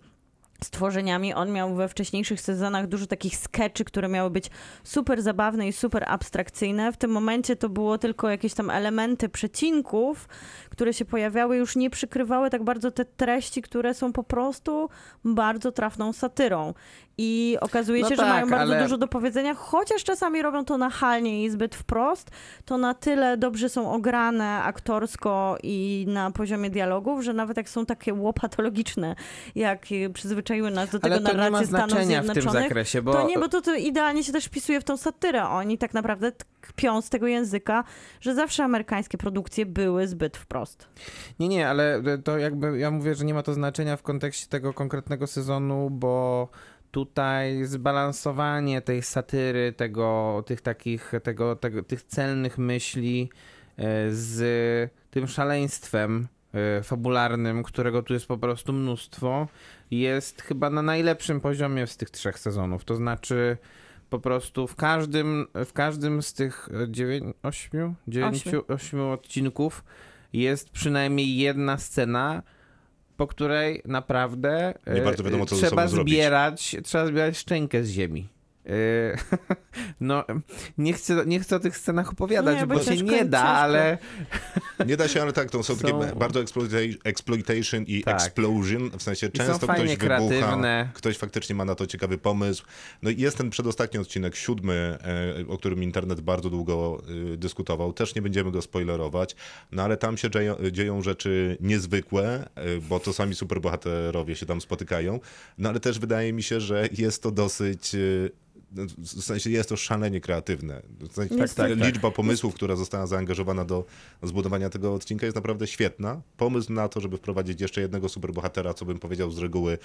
Speaker 3: stworzeniami. On miał we wcześniejszych sezonach dużo takich skeczy, które miały być super zabawne i super abstrakcyjne. W tym momencie to było tylko jakieś tam elementy przecinków, które się pojawiały, już nie przykrywały tak bardzo te treści, które są po prostu bardzo trafną satyrą. I okazuje
Speaker 4: No
Speaker 3: się, że
Speaker 4: tak,
Speaker 3: mają bardzo
Speaker 4: ale-
Speaker 3: dużo do powiedzenia, chociaż czasami robią to nachalnie i zbyt wprost, to na tyle dobrze są ograne aktorsko i na poziomie dialogów, że nawet jak są takie łopatologiczne, jak y, przyzwyczaiły nas do tego
Speaker 4: Ale to nie ma
Speaker 3: Stanów
Speaker 4: znaczenia w tym
Speaker 3: Zjednoczonych,
Speaker 4: zakresie, bo
Speaker 3: to nie, bo to, to idealnie się też wpisuje w tą satyrę. Oni tak naprawdę kpią z tego języka, że zawsze amerykańskie produkcje były zbyt wprost.
Speaker 4: Nie, nie, ale to jakby ja mówię, że nie ma to znaczenia w kontekście tego konkretnego sezonu, bo tutaj zbalansowanie tej satyry, tego, tych takich, tego, tego, tych celnych myśli e, z tym szaleństwem e, fabularnym, którego tu jest po prostu mnóstwo, jest chyba na najlepszym poziomie z tych trzech sezonów. To znaczy po prostu w każdym, w każdym z tych e, dziewię- ośmiu, dziewięciu, ośmiu odcinków jest przynajmniej jedna scena, po której naprawdę e,
Speaker 2: wiadomo,
Speaker 4: trzeba
Speaker 2: sobą zrobić.
Speaker 4: zbierać, trzeba zbierać szczękę z ziemi. E, *laughs* No, nie chcę, nie chcę o tych scenach opowiadać,
Speaker 3: Nie, bo
Speaker 4: bo się nie da,
Speaker 3: ciężko.
Speaker 4: ale *laughs*
Speaker 2: Nie da się, ale tak, to są, takie
Speaker 4: Są-
Speaker 2: bardzo exploita- exploitation i
Speaker 4: Tak.
Speaker 2: explosion, w sensie często ktoś wybucha,
Speaker 4: kreatywne.
Speaker 2: ktoś faktycznie ma na to ciekawy pomysł. No i jest ten przedostatni odcinek, siódmy, e, o którym internet bardzo długo e, dyskutował, też nie będziemy go spoilerować, no ale tam się dzieją, dzieją rzeczy niezwykłe, e, bo to sami superbohaterowie się tam spotykają, no ale też wydaje mi się, że jest to dosyć... no, W sensie jest to szalenie kreatywne. W sensie,
Speaker 3: Tak, tak, tak.
Speaker 2: liczba pomysłów, która została zaangażowana do zbudowania tego odcinka jest naprawdę świetna. Pomysł na to, żeby wprowadzić jeszcze jednego superbohatera, co bym powiedział z reguły,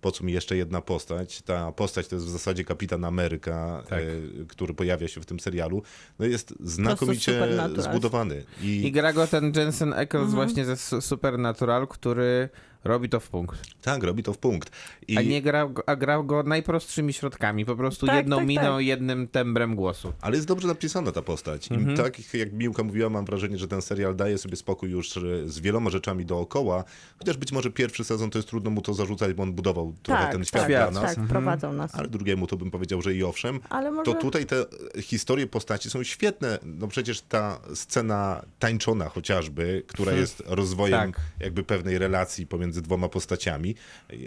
Speaker 2: po co mi jeszcze jedna postać. Ta postać to jest w zasadzie Kapitan Ameryka,
Speaker 4: Tak.
Speaker 2: e, który pojawia się w tym serialu. No jest znakomicie zbudowany. I,
Speaker 4: I gra go ten Jensen Ackles
Speaker 3: Mhm.
Speaker 4: właśnie ze Su- Supernatural, który robi to w punkt.
Speaker 2: tak, robi to w punkt. I,
Speaker 4: A nie grał, go- a grał go najprostszymi środkami, po prostu
Speaker 3: Tak,
Speaker 4: jedną
Speaker 3: tak,
Speaker 4: miną
Speaker 3: tak.
Speaker 4: i jednym tembrem głosu.
Speaker 2: Ale jest dobrze napisana ta postać. I
Speaker 4: Mhm.
Speaker 2: tak jak Miłka mówiła, mam wrażenie, że ten serial daje sobie spokój już e, z wieloma rzeczami dookoła. Chociaż być może pierwszy sezon to jest trudno mu to zarzucać, bo on budował trochę
Speaker 3: Tak,
Speaker 2: ten świat
Speaker 3: tak,
Speaker 2: dla
Speaker 3: tak,
Speaker 2: nas.
Speaker 3: tak, prowadzą nas.
Speaker 2: Ale drugiemu to bym powiedział, że i owszem.
Speaker 3: Ale może...
Speaker 2: To tutaj te e, historie postaci są świetne. No przecież ta scena tańczona chociażby, która jest rozwojem
Speaker 4: Tak.
Speaker 2: jakby pewnej relacji pomiędzy dwoma postaciami,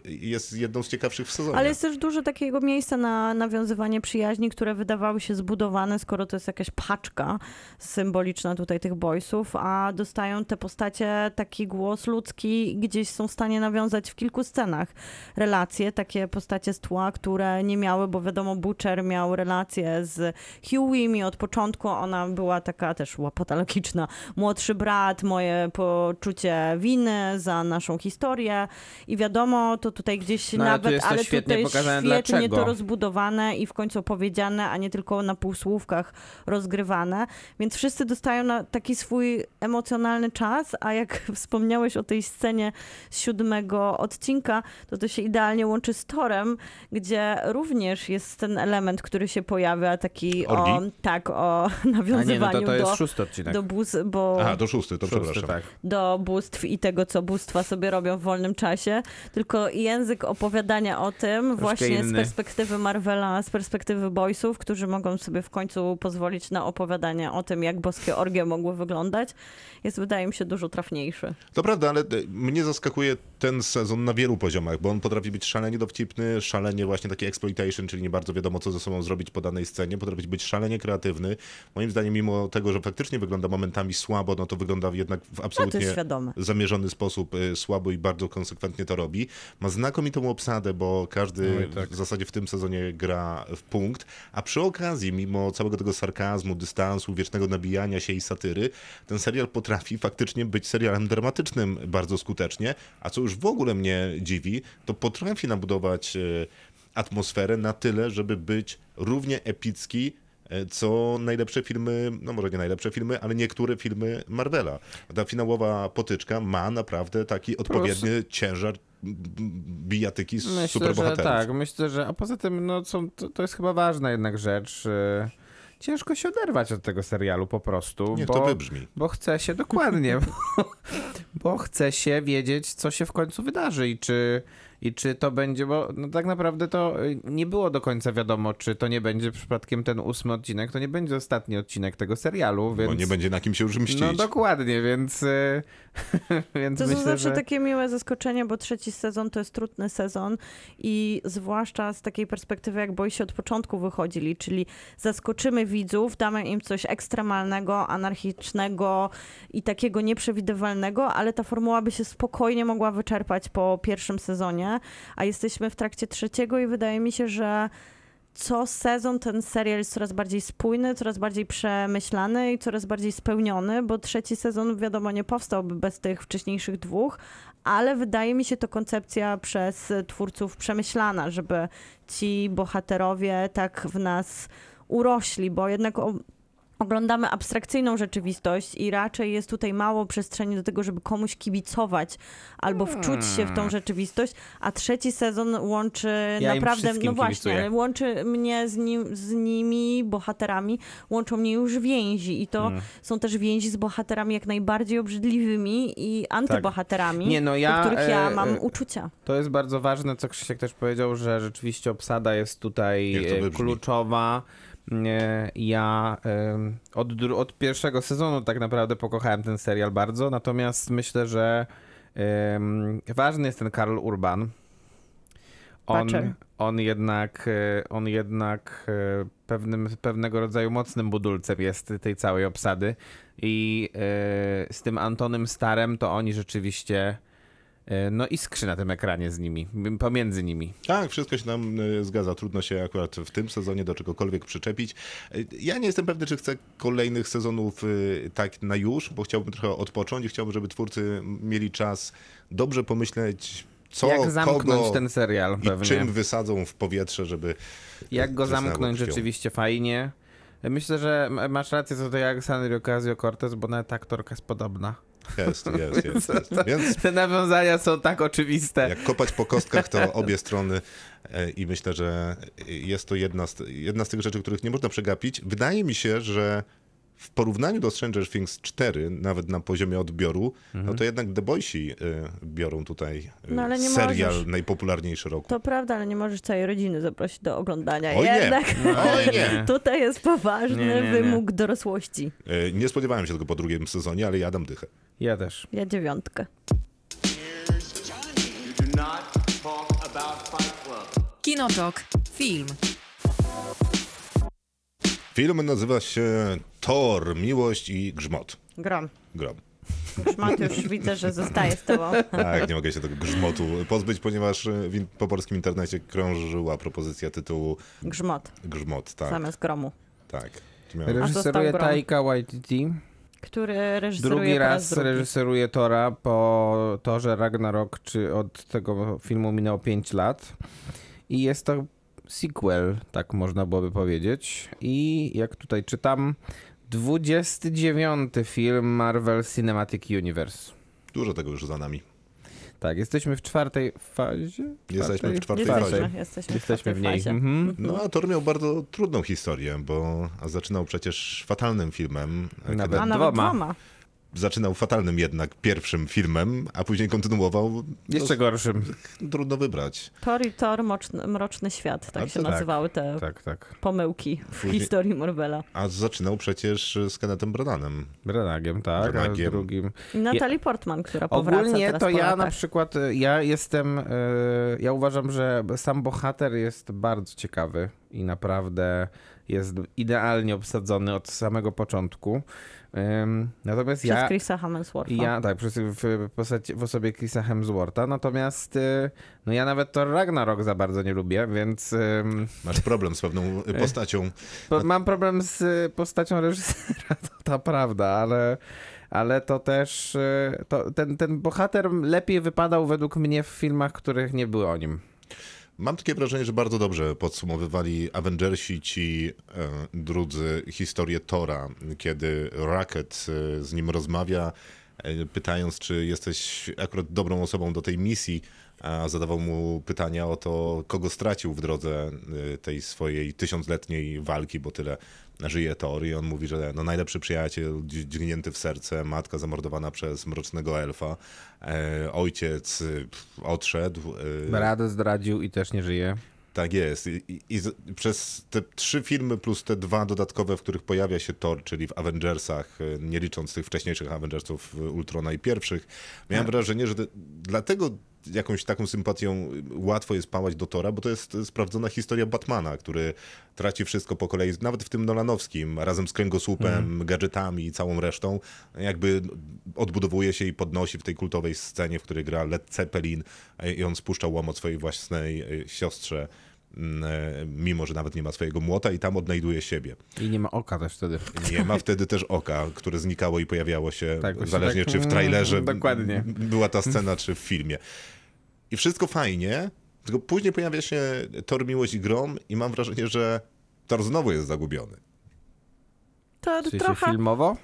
Speaker 2: jest jedną z ciekawszych w sezonie.
Speaker 3: Ale jest też dużo takiego miejsca na nawiązywanie przyjaźni, które wydawały się zbudowane, skoro to jest jakaś paczka symboliczna tutaj tych boysów, a dostają te postacie taki głos ludzki, gdzieś są w stanie nawiązać w kilku scenach relacje, takie postacie z tła, które nie miały, bo wiadomo, Butcher miał relacje z Hughiem i od początku ona była taka też łapatologiczna. Młodszy brat, moje poczucie winy za naszą historię i wiadomo, to tutaj gdzieś
Speaker 4: No, ale tu
Speaker 3: nawet,
Speaker 4: jest to
Speaker 3: ale
Speaker 4: świetnie
Speaker 3: tutaj
Speaker 4: pokazane,
Speaker 3: świetnie
Speaker 4: dlaczego.
Speaker 3: to rozbudowane i w końcu opowiedziane, a nie tylko na półsłówkach rozgrywane. Więc wszyscy dostają na taki swój emocjonalny czas, a jak *laughs* wspomniałeś o tej scenie z siódmego odcinka, to to się idealnie łączy z Torem, gdzie również jest ten element, który się pojawia, taki o,
Speaker 2: Orgi?
Speaker 3: tak, o *laughs*
Speaker 4: A nie, no
Speaker 3: nawiązywaniu
Speaker 4: to, to jest
Speaker 3: do,
Speaker 4: szósty odcinek.
Speaker 3: do buz, bo
Speaker 2: Aha, to szósty, to
Speaker 4: Szósty,
Speaker 2: przepraszam.
Speaker 4: tak.
Speaker 3: do bóstw i tego, co bóstwa sobie robią w wolnym czasie, tylko język opowiadania o tym właśnie z
Speaker 4: inny.
Speaker 3: perspektywy Marvela, z perspektywy boysów, którzy mogą sobie w końcu pozwolić na opowiadanie o tym, jak boskie orgie mogły wyglądać, jest wydaje mi się dużo trafniejszy.
Speaker 2: To prawda, ale e, mnie zaskakuje ten sezon na wielu poziomach, bo on potrafi być szalenie dowcipny, szalenie właśnie taki exploitation, czyli nie bardzo wiadomo, co ze sobą zrobić po danej scenie, potrafi być szalenie kreatywny. Moim zdaniem, mimo tego, że faktycznie wygląda momentami słabo, no to wygląda jednak w
Speaker 3: No
Speaker 2: absolutnie
Speaker 3: świadome.
Speaker 2: zamierzony sposób y, słabo i bardzo konsekwentnie to robi. Ma znakomitą obsadę, bo każdy
Speaker 4: Oj, tak.
Speaker 2: w zasadzie w tym sezonie gra w punkt, a przy okazji, mimo całego tego sarkazmu, dystansu, wiecznego nabijania się i satyry, ten serial potrafi faktycznie być serialem dramatycznym bardzo skutecznie, a co już w ogóle mnie dziwi, to potrafi nabudować y, atmosferę na tyle, żeby być równie epicki e, co najlepsze filmy, no może nie najlepsze filmy, ale niektóre filmy Marvela. Ta finałowa potyczka ma naprawdę taki odpowiedni ciężar m, m, bijatyki z
Speaker 4: Myślę, że
Speaker 2: superbohaterów.
Speaker 4: tak. Myślę, że. A poza tym, no, są, to, to jest chyba ważna jednak rzecz. y, Ciężko się oderwać od tego serialu po prostu.
Speaker 2: Niech
Speaker 4: bo,
Speaker 2: to wybrzmi.
Speaker 4: Bo chce się dokładnie. *laughs* bo, bo chce się wiedzieć, co się w końcu wydarzy i czy, i czy to będzie, bo no tak naprawdę to y, nie było do końca wiadomo, czy to nie będzie przypadkiem ten ósmy odcinek, to nie będzie ostatni odcinek tego serialu, więc.
Speaker 2: Bo nie będzie na kim się już mścić.
Speaker 4: No dokładnie, więc. y, *laughs* więc
Speaker 3: To
Speaker 4: myślę,
Speaker 3: są zawsze
Speaker 4: że...
Speaker 3: takie miłe zaskoczenie, bo trzeci sezon to jest trudny sezon i zwłaszcza z takiej perspektywy, jak boysi od początku wychodzili, czyli zaskoczymy widzów, damy im coś ekstremalnego, anarchicznego i takiego nieprzewidywalnego, ale ta formuła by się spokojnie mogła wyczerpać po pierwszym sezonie, a jesteśmy w trakcie trzeciego i wydaje mi się, że co sezon ten serial jest coraz bardziej spójny, coraz bardziej przemyślany i coraz bardziej spełniony, bo trzeci sezon wiadomo nie powstałby bez tych wcześniejszych dwóch, ale wydaje mi się to koncepcja przez twórców przemyślana, żeby ci bohaterowie tak w nas urośli, bo jednak oglądamy abstrakcyjną rzeczywistość i raczej jest tutaj mało przestrzeni do tego, żeby komuś kibicować albo wczuć się w tą rzeczywistość, a trzeci sezon łączy
Speaker 4: Hmm. Ja im
Speaker 3: naprawdę,
Speaker 4: wszystkim
Speaker 3: no właśnie,
Speaker 4: kibicuję.
Speaker 3: ale łączy mnie z, nim, z nimi, bohaterami, łączą mnie już więzi i to
Speaker 4: Hmm.
Speaker 3: są też więzi z bohaterami jak najbardziej obrzydliwymi i antybohaterami,
Speaker 4: Tak. Nie, no ja,
Speaker 3: do których ja
Speaker 4: e,
Speaker 3: mam
Speaker 4: e,
Speaker 3: uczucia.
Speaker 4: To jest bardzo ważne, co Krzysiek też powiedział, że rzeczywiście obsada jest tutaj
Speaker 2: to
Speaker 4: e,
Speaker 2: wybrzmi.
Speaker 4: kluczowa. Nie, Ja od, od pierwszego sezonu tak naprawdę pokochałem ten serial bardzo, natomiast myślę, że ważny jest ten Karl Urban. On, on jednak, e, on jednak e, pewnym, pewnego rodzaju mocnym budulcem jest tej całej obsady i e, z tym Antonym Starem to oni rzeczywiście e, no iskrzy na tym ekranie z nimi, pomiędzy nimi.
Speaker 2: Tak, wszystko się nam y, zgadza. Trudno się akurat w tym sezonie do czegokolwiek przyczepić. Y, Ja nie jestem pewny, czy chcę kolejnych sezonów tak na już, bo chciałbym trochę odpocząć i chciałbym, żeby twórcy mieli czas dobrze pomyśleć, co,
Speaker 4: Jak zamknąć
Speaker 2: kogo
Speaker 4: ten serial
Speaker 2: i
Speaker 4: pewnie.
Speaker 2: czym wysadzą w powietrze, żeby
Speaker 4: Jak go zamknąć
Speaker 2: krwią.
Speaker 4: rzeczywiście fajnie. Myślę, że masz rację co do Alexandria Ocasio-Cortez, bo nawet aktorka jest podobna.
Speaker 2: Jest, jest, jest. *laughs* jest. Więc
Speaker 4: Te nawiązania są tak oczywiste.
Speaker 2: jak kopać po kostkach, to obie strony e, i myślę, że jest to jedna z, jedna z tych rzeczy, których nie można przegapić. Wydaje mi się, że w porównaniu do Stranger Things 4, nawet na poziomie odbioru, no to jednak The Boysi y, biorą tutaj y,
Speaker 3: No, ale nie
Speaker 2: serial
Speaker 3: możesz.
Speaker 2: najpopularniejszy roku.
Speaker 3: To prawda, ale nie możesz całej rodziny zaprosić do oglądania.
Speaker 2: Oj nie.
Speaker 3: Jednak
Speaker 2: Oj nie. *laughs*
Speaker 3: tutaj jest poważny
Speaker 4: Nie, nie, nie.
Speaker 3: wymóg dorosłości.
Speaker 2: Y, Nie spodziewałem się tego po drugim sezonie, ale ja dam dychę.
Speaker 4: Ja też.
Speaker 3: Ja dziewiątkę.
Speaker 1: Kinotok. Film.
Speaker 2: Film nazywa się Thor, Miłość i Grzmot.
Speaker 3: Grom.
Speaker 2: Grom.
Speaker 3: Szmat już *laughs* widzę, że zostaje z tobą.
Speaker 2: Tak, nie mogę się tego grzmotu pozbyć, ponieważ w po polskim internecie krążyła propozycja tytułu
Speaker 3: Grzmot
Speaker 2: Grzmot. Tak,
Speaker 3: zamiast gromu.
Speaker 2: tak.
Speaker 4: Reżyseruje. Taika Waititi.
Speaker 3: Który reżyseruje
Speaker 4: Drugi
Speaker 3: po
Speaker 4: raz
Speaker 3: drugi.
Speaker 4: reżyseruje Tora po Torze Ragnarok, czy od tego filmu minęło 5 lat. I jest to sequel, tak można byłoby powiedzieć. I jak tutaj czytam, 29 film Marvel Cinematic Universe.
Speaker 2: Dużo tego już za nami.
Speaker 4: Tak, jesteśmy w czwartej fazie?
Speaker 2: Jesteśmy w czwartej
Speaker 3: Jesteśmy,
Speaker 2: fazie.
Speaker 3: jesteśmy,
Speaker 4: Jesteśmy w niej.
Speaker 3: fazie.
Speaker 4: Mhm.
Speaker 2: No a Thor miał bardzo trudną historię, bo zaczynał przecież fatalnym filmem.
Speaker 4: Nawet
Speaker 2: Kiedy
Speaker 3: A nawet
Speaker 4: Dwoma.
Speaker 2: Zaczynał fatalnym jednak pierwszym filmem, a później kontynuował.
Speaker 4: Jeszcze gorszym.
Speaker 2: No, trudno wybrać.
Speaker 3: Thor i Thor, Mroczny, Mroczny Świat, tak
Speaker 2: A
Speaker 3: się
Speaker 2: tak.
Speaker 3: nazywały te
Speaker 4: Tak, tak.
Speaker 3: pomyłki w
Speaker 2: Później-
Speaker 3: historii Marvela.
Speaker 2: A zaczynał przecież z Kennethem Brananem.
Speaker 4: Branagiem, tak, a
Speaker 2: Branagiem.
Speaker 4: drugim.
Speaker 3: I Natalie Portman, która powraca
Speaker 4: Ogólnie
Speaker 3: teraz
Speaker 4: to
Speaker 3: po
Speaker 4: ja
Speaker 3: latach.
Speaker 4: na przykład, y, ja jestem, y, ja uważam, że sam bohater jest bardzo ciekawy i naprawdę jest idealnie obsadzony od samego początku. Natomiast
Speaker 3: Przez
Speaker 4: ja,
Speaker 3: Chrisa Hemswortha.
Speaker 4: ja tak, przez, w, postaci, w osobie Chrisa Hemswortha, natomiast y, no ja nawet to Ragnarok za bardzo nie lubię, więc
Speaker 2: Masz problem z pewną *laughs* y, postacią.
Speaker 4: po, mam problem z y, postacią reżysera, *laughs* to, to prawda, ale, ale to też to, ten, ten bohater lepiej wypadał według mnie w filmach, których nie było o nim.
Speaker 2: Mam takie wrażenie, że bardzo dobrze podsumowywali Avengersi ci e, drudzy historię Tora, kiedy Rocket e, z nim rozmawia, pytając, czy jesteś akurat dobrą osobą do tej misji, a zadawał mu pytania o to, kogo stracił w drodze e, tej swojej tysiącletniej walki, bo tyle żyje Thor i on mówi, że no najlepszy przyjaciel dź- dźgnięty w serce, matka zamordowana przez mrocznego elfa, e, ojciec e, odszedł. e,
Speaker 4: Brat zdradził i też nie żyje.
Speaker 2: Tak jest. I, i, przez te trzy filmy plus te dwa dodatkowe, w których pojawia się Thor, czyli w Avengersach, y, nie licząc tych wcześniejszych Avengersów y, Ultrona i pierwszych, miałem wrażenie, że te, dlatego jakąś taką sympatią łatwo jest pałać do Tora, bo to jest sprawdzona historia Batmana, który traci wszystko po kolei, nawet w tym Nolanowskim, razem z kręgosłupem, gadżetami i całą resztą, jakby odbudowuje się i podnosi w tej kultowej scenie, w której gra Led Zeppelin i on spuszcza łomot swojej własnej y, siostrze mm, e, mimo że nawet nie ma swojego młota i tam odnajduje siebie.
Speaker 4: I nie ma oka też wtedy.
Speaker 2: Nie ma wtedy też oka, które znikało i pojawiało się,
Speaker 4: Tak,
Speaker 2: zależnie
Speaker 4: tak,
Speaker 2: czy w
Speaker 4: mm,
Speaker 2: trailerze
Speaker 4: dokładnie.
Speaker 2: m- była ta scena, czy w filmie. I wszystko fajnie, tylko później pojawia się Tor Miłość i Grom i mam wrażenie, że Thor znowu jest zagubiony.
Speaker 3: To
Speaker 4: W sensie
Speaker 3: trochę...
Speaker 4: filmowo?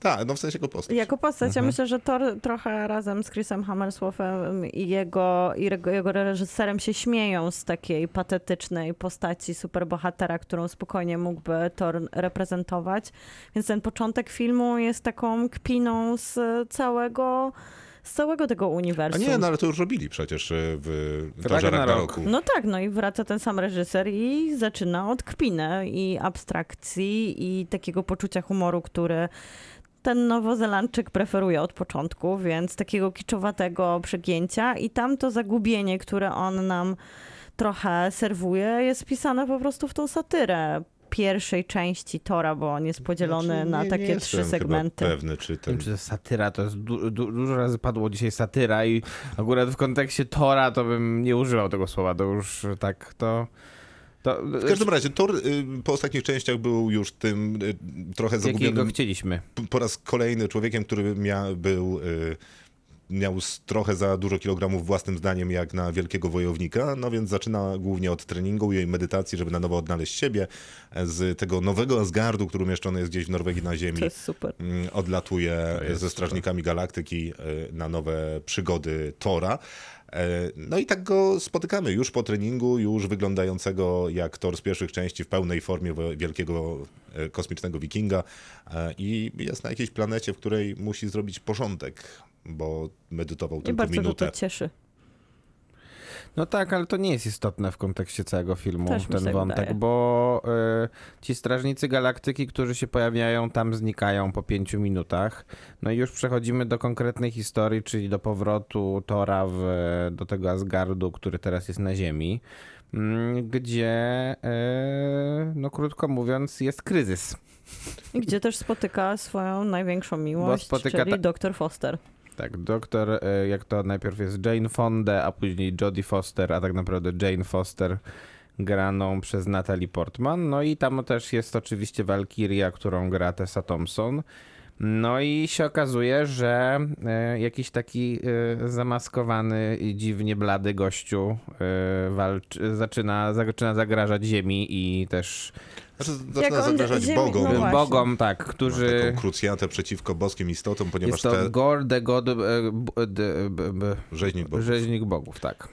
Speaker 2: Tak, no w sensie jako postać.
Speaker 3: Jako postać,
Speaker 4: Mhm.
Speaker 3: ja myślę, że Thor trochę razem z Chrisem Hammersworthem i jego, i jego, jego reżyserem się śmieją z takiej patetycznej postaci superbohatera, którą spokojnie mógłby Thor reprezentować. Więc ten początek filmu jest taką kpiną z całego z całego tego
Speaker 2: A
Speaker 3: uniwersum.
Speaker 2: nie, no ale to już robili przecież e, w
Speaker 4: W
Speaker 2: Torze
Speaker 4: Ragnaroku.
Speaker 3: No tak, no i wraca ten sam reżyser i zaczyna od kpiny i abstrakcji i takiego poczucia humoru, który ten Nowozelandczyk preferuje od początku, więc takiego kiczowatego przegięcia i tamto zagubienie, które on nam trochę serwuje, jest pisane po prostu w tą satyrę pierwszej części Tora, bo on jest podzielony
Speaker 2: Znaczy,
Speaker 3: na
Speaker 2: nie-
Speaker 3: takie
Speaker 2: nie
Speaker 3: trzy segmenty.
Speaker 2: pewny, czy
Speaker 4: Nie
Speaker 2: ten...
Speaker 4: wiem, czy to jest satyra, to jest du- du- dużo razy padło dzisiaj satyra i akurat w kontekście Tora to bym nie używał tego słowa, to już tak to... to
Speaker 2: W każdym razie, Thor y, po ostatnich częściach był już tym y, trochę
Speaker 4: jakiego
Speaker 2: zagubionym
Speaker 4: chcieliśmy.
Speaker 2: p- po raz kolejny człowiekiem, który mia, był, y, miał trochę za dużo kilogramów własnym zdaniem jak na wielkiego wojownika, no więc zaczyna głównie od treningu i medytacji, żeby na nowo odnaleźć siebie. E, Z tego nowego Asgardu, który umieszczony jest gdzieś w Norwegii na ziemi,
Speaker 3: To jest super.
Speaker 2: mm, odlatuje
Speaker 4: jest
Speaker 2: ze Strażnikami Galaktyki y, na nowe przygody Tora. E, No i tak go spotykamy już po treningu, już wyglądającego jak Thor z pierwszych części w pełnej formie wielkiego e, kosmicznego wikinga e, i jest na jakiejś planecie, w której musi zrobić porządek, bo medytował
Speaker 3: I
Speaker 2: tylko
Speaker 3: bardzo
Speaker 2: minutę.
Speaker 3: to cieszy.
Speaker 4: No tak, ale to nie jest istotne w kontekście całego filmu,
Speaker 3: Też
Speaker 4: ten
Speaker 3: się
Speaker 4: wątek,
Speaker 3: wydaje.
Speaker 4: bo y, ci strażnicy galaktyki, którzy się pojawiają, tam znikają po pięciu minutach. No i już przechodzimy do konkretnej historii, czyli do powrotu Tora w, do tego Asgardu, który teraz jest na Ziemi, mm, gdzie, y, no krótko mówiąc, jest kryzys.
Speaker 3: I gdzie też spotyka swoją największą miłość,
Speaker 4: spotyka
Speaker 3: czyli
Speaker 4: ta-
Speaker 3: doktor Foster.
Speaker 4: Tak, doktor, e, jak to najpierw jest Jane Fonda, a później Jodie Foster, a tak naprawdę Jane Foster graną przez Natalie Portman. No i tam też jest oczywiście Valkyria, którą gra Tessa Thompson. No i się okazuje, że e, jakiś taki e, zamaskowany i dziwnie blady gościu e, walczy, zaczyna, zaczyna zagrażać ziemi i też
Speaker 2: Znaczy,
Speaker 3: Jak
Speaker 2: zaczyna zagrażać
Speaker 3: ziemi-
Speaker 2: bogom,
Speaker 3: no
Speaker 4: bogom, tak,
Speaker 2: Ma
Speaker 4: którzy...
Speaker 2: taką krucjatę przeciwko boskim istotom, ponieważ
Speaker 4: Jest to
Speaker 2: te
Speaker 4: Gore the God, b- d- b- b-
Speaker 2: rzeźnik bogów.
Speaker 4: rzeźnik bogów, tak.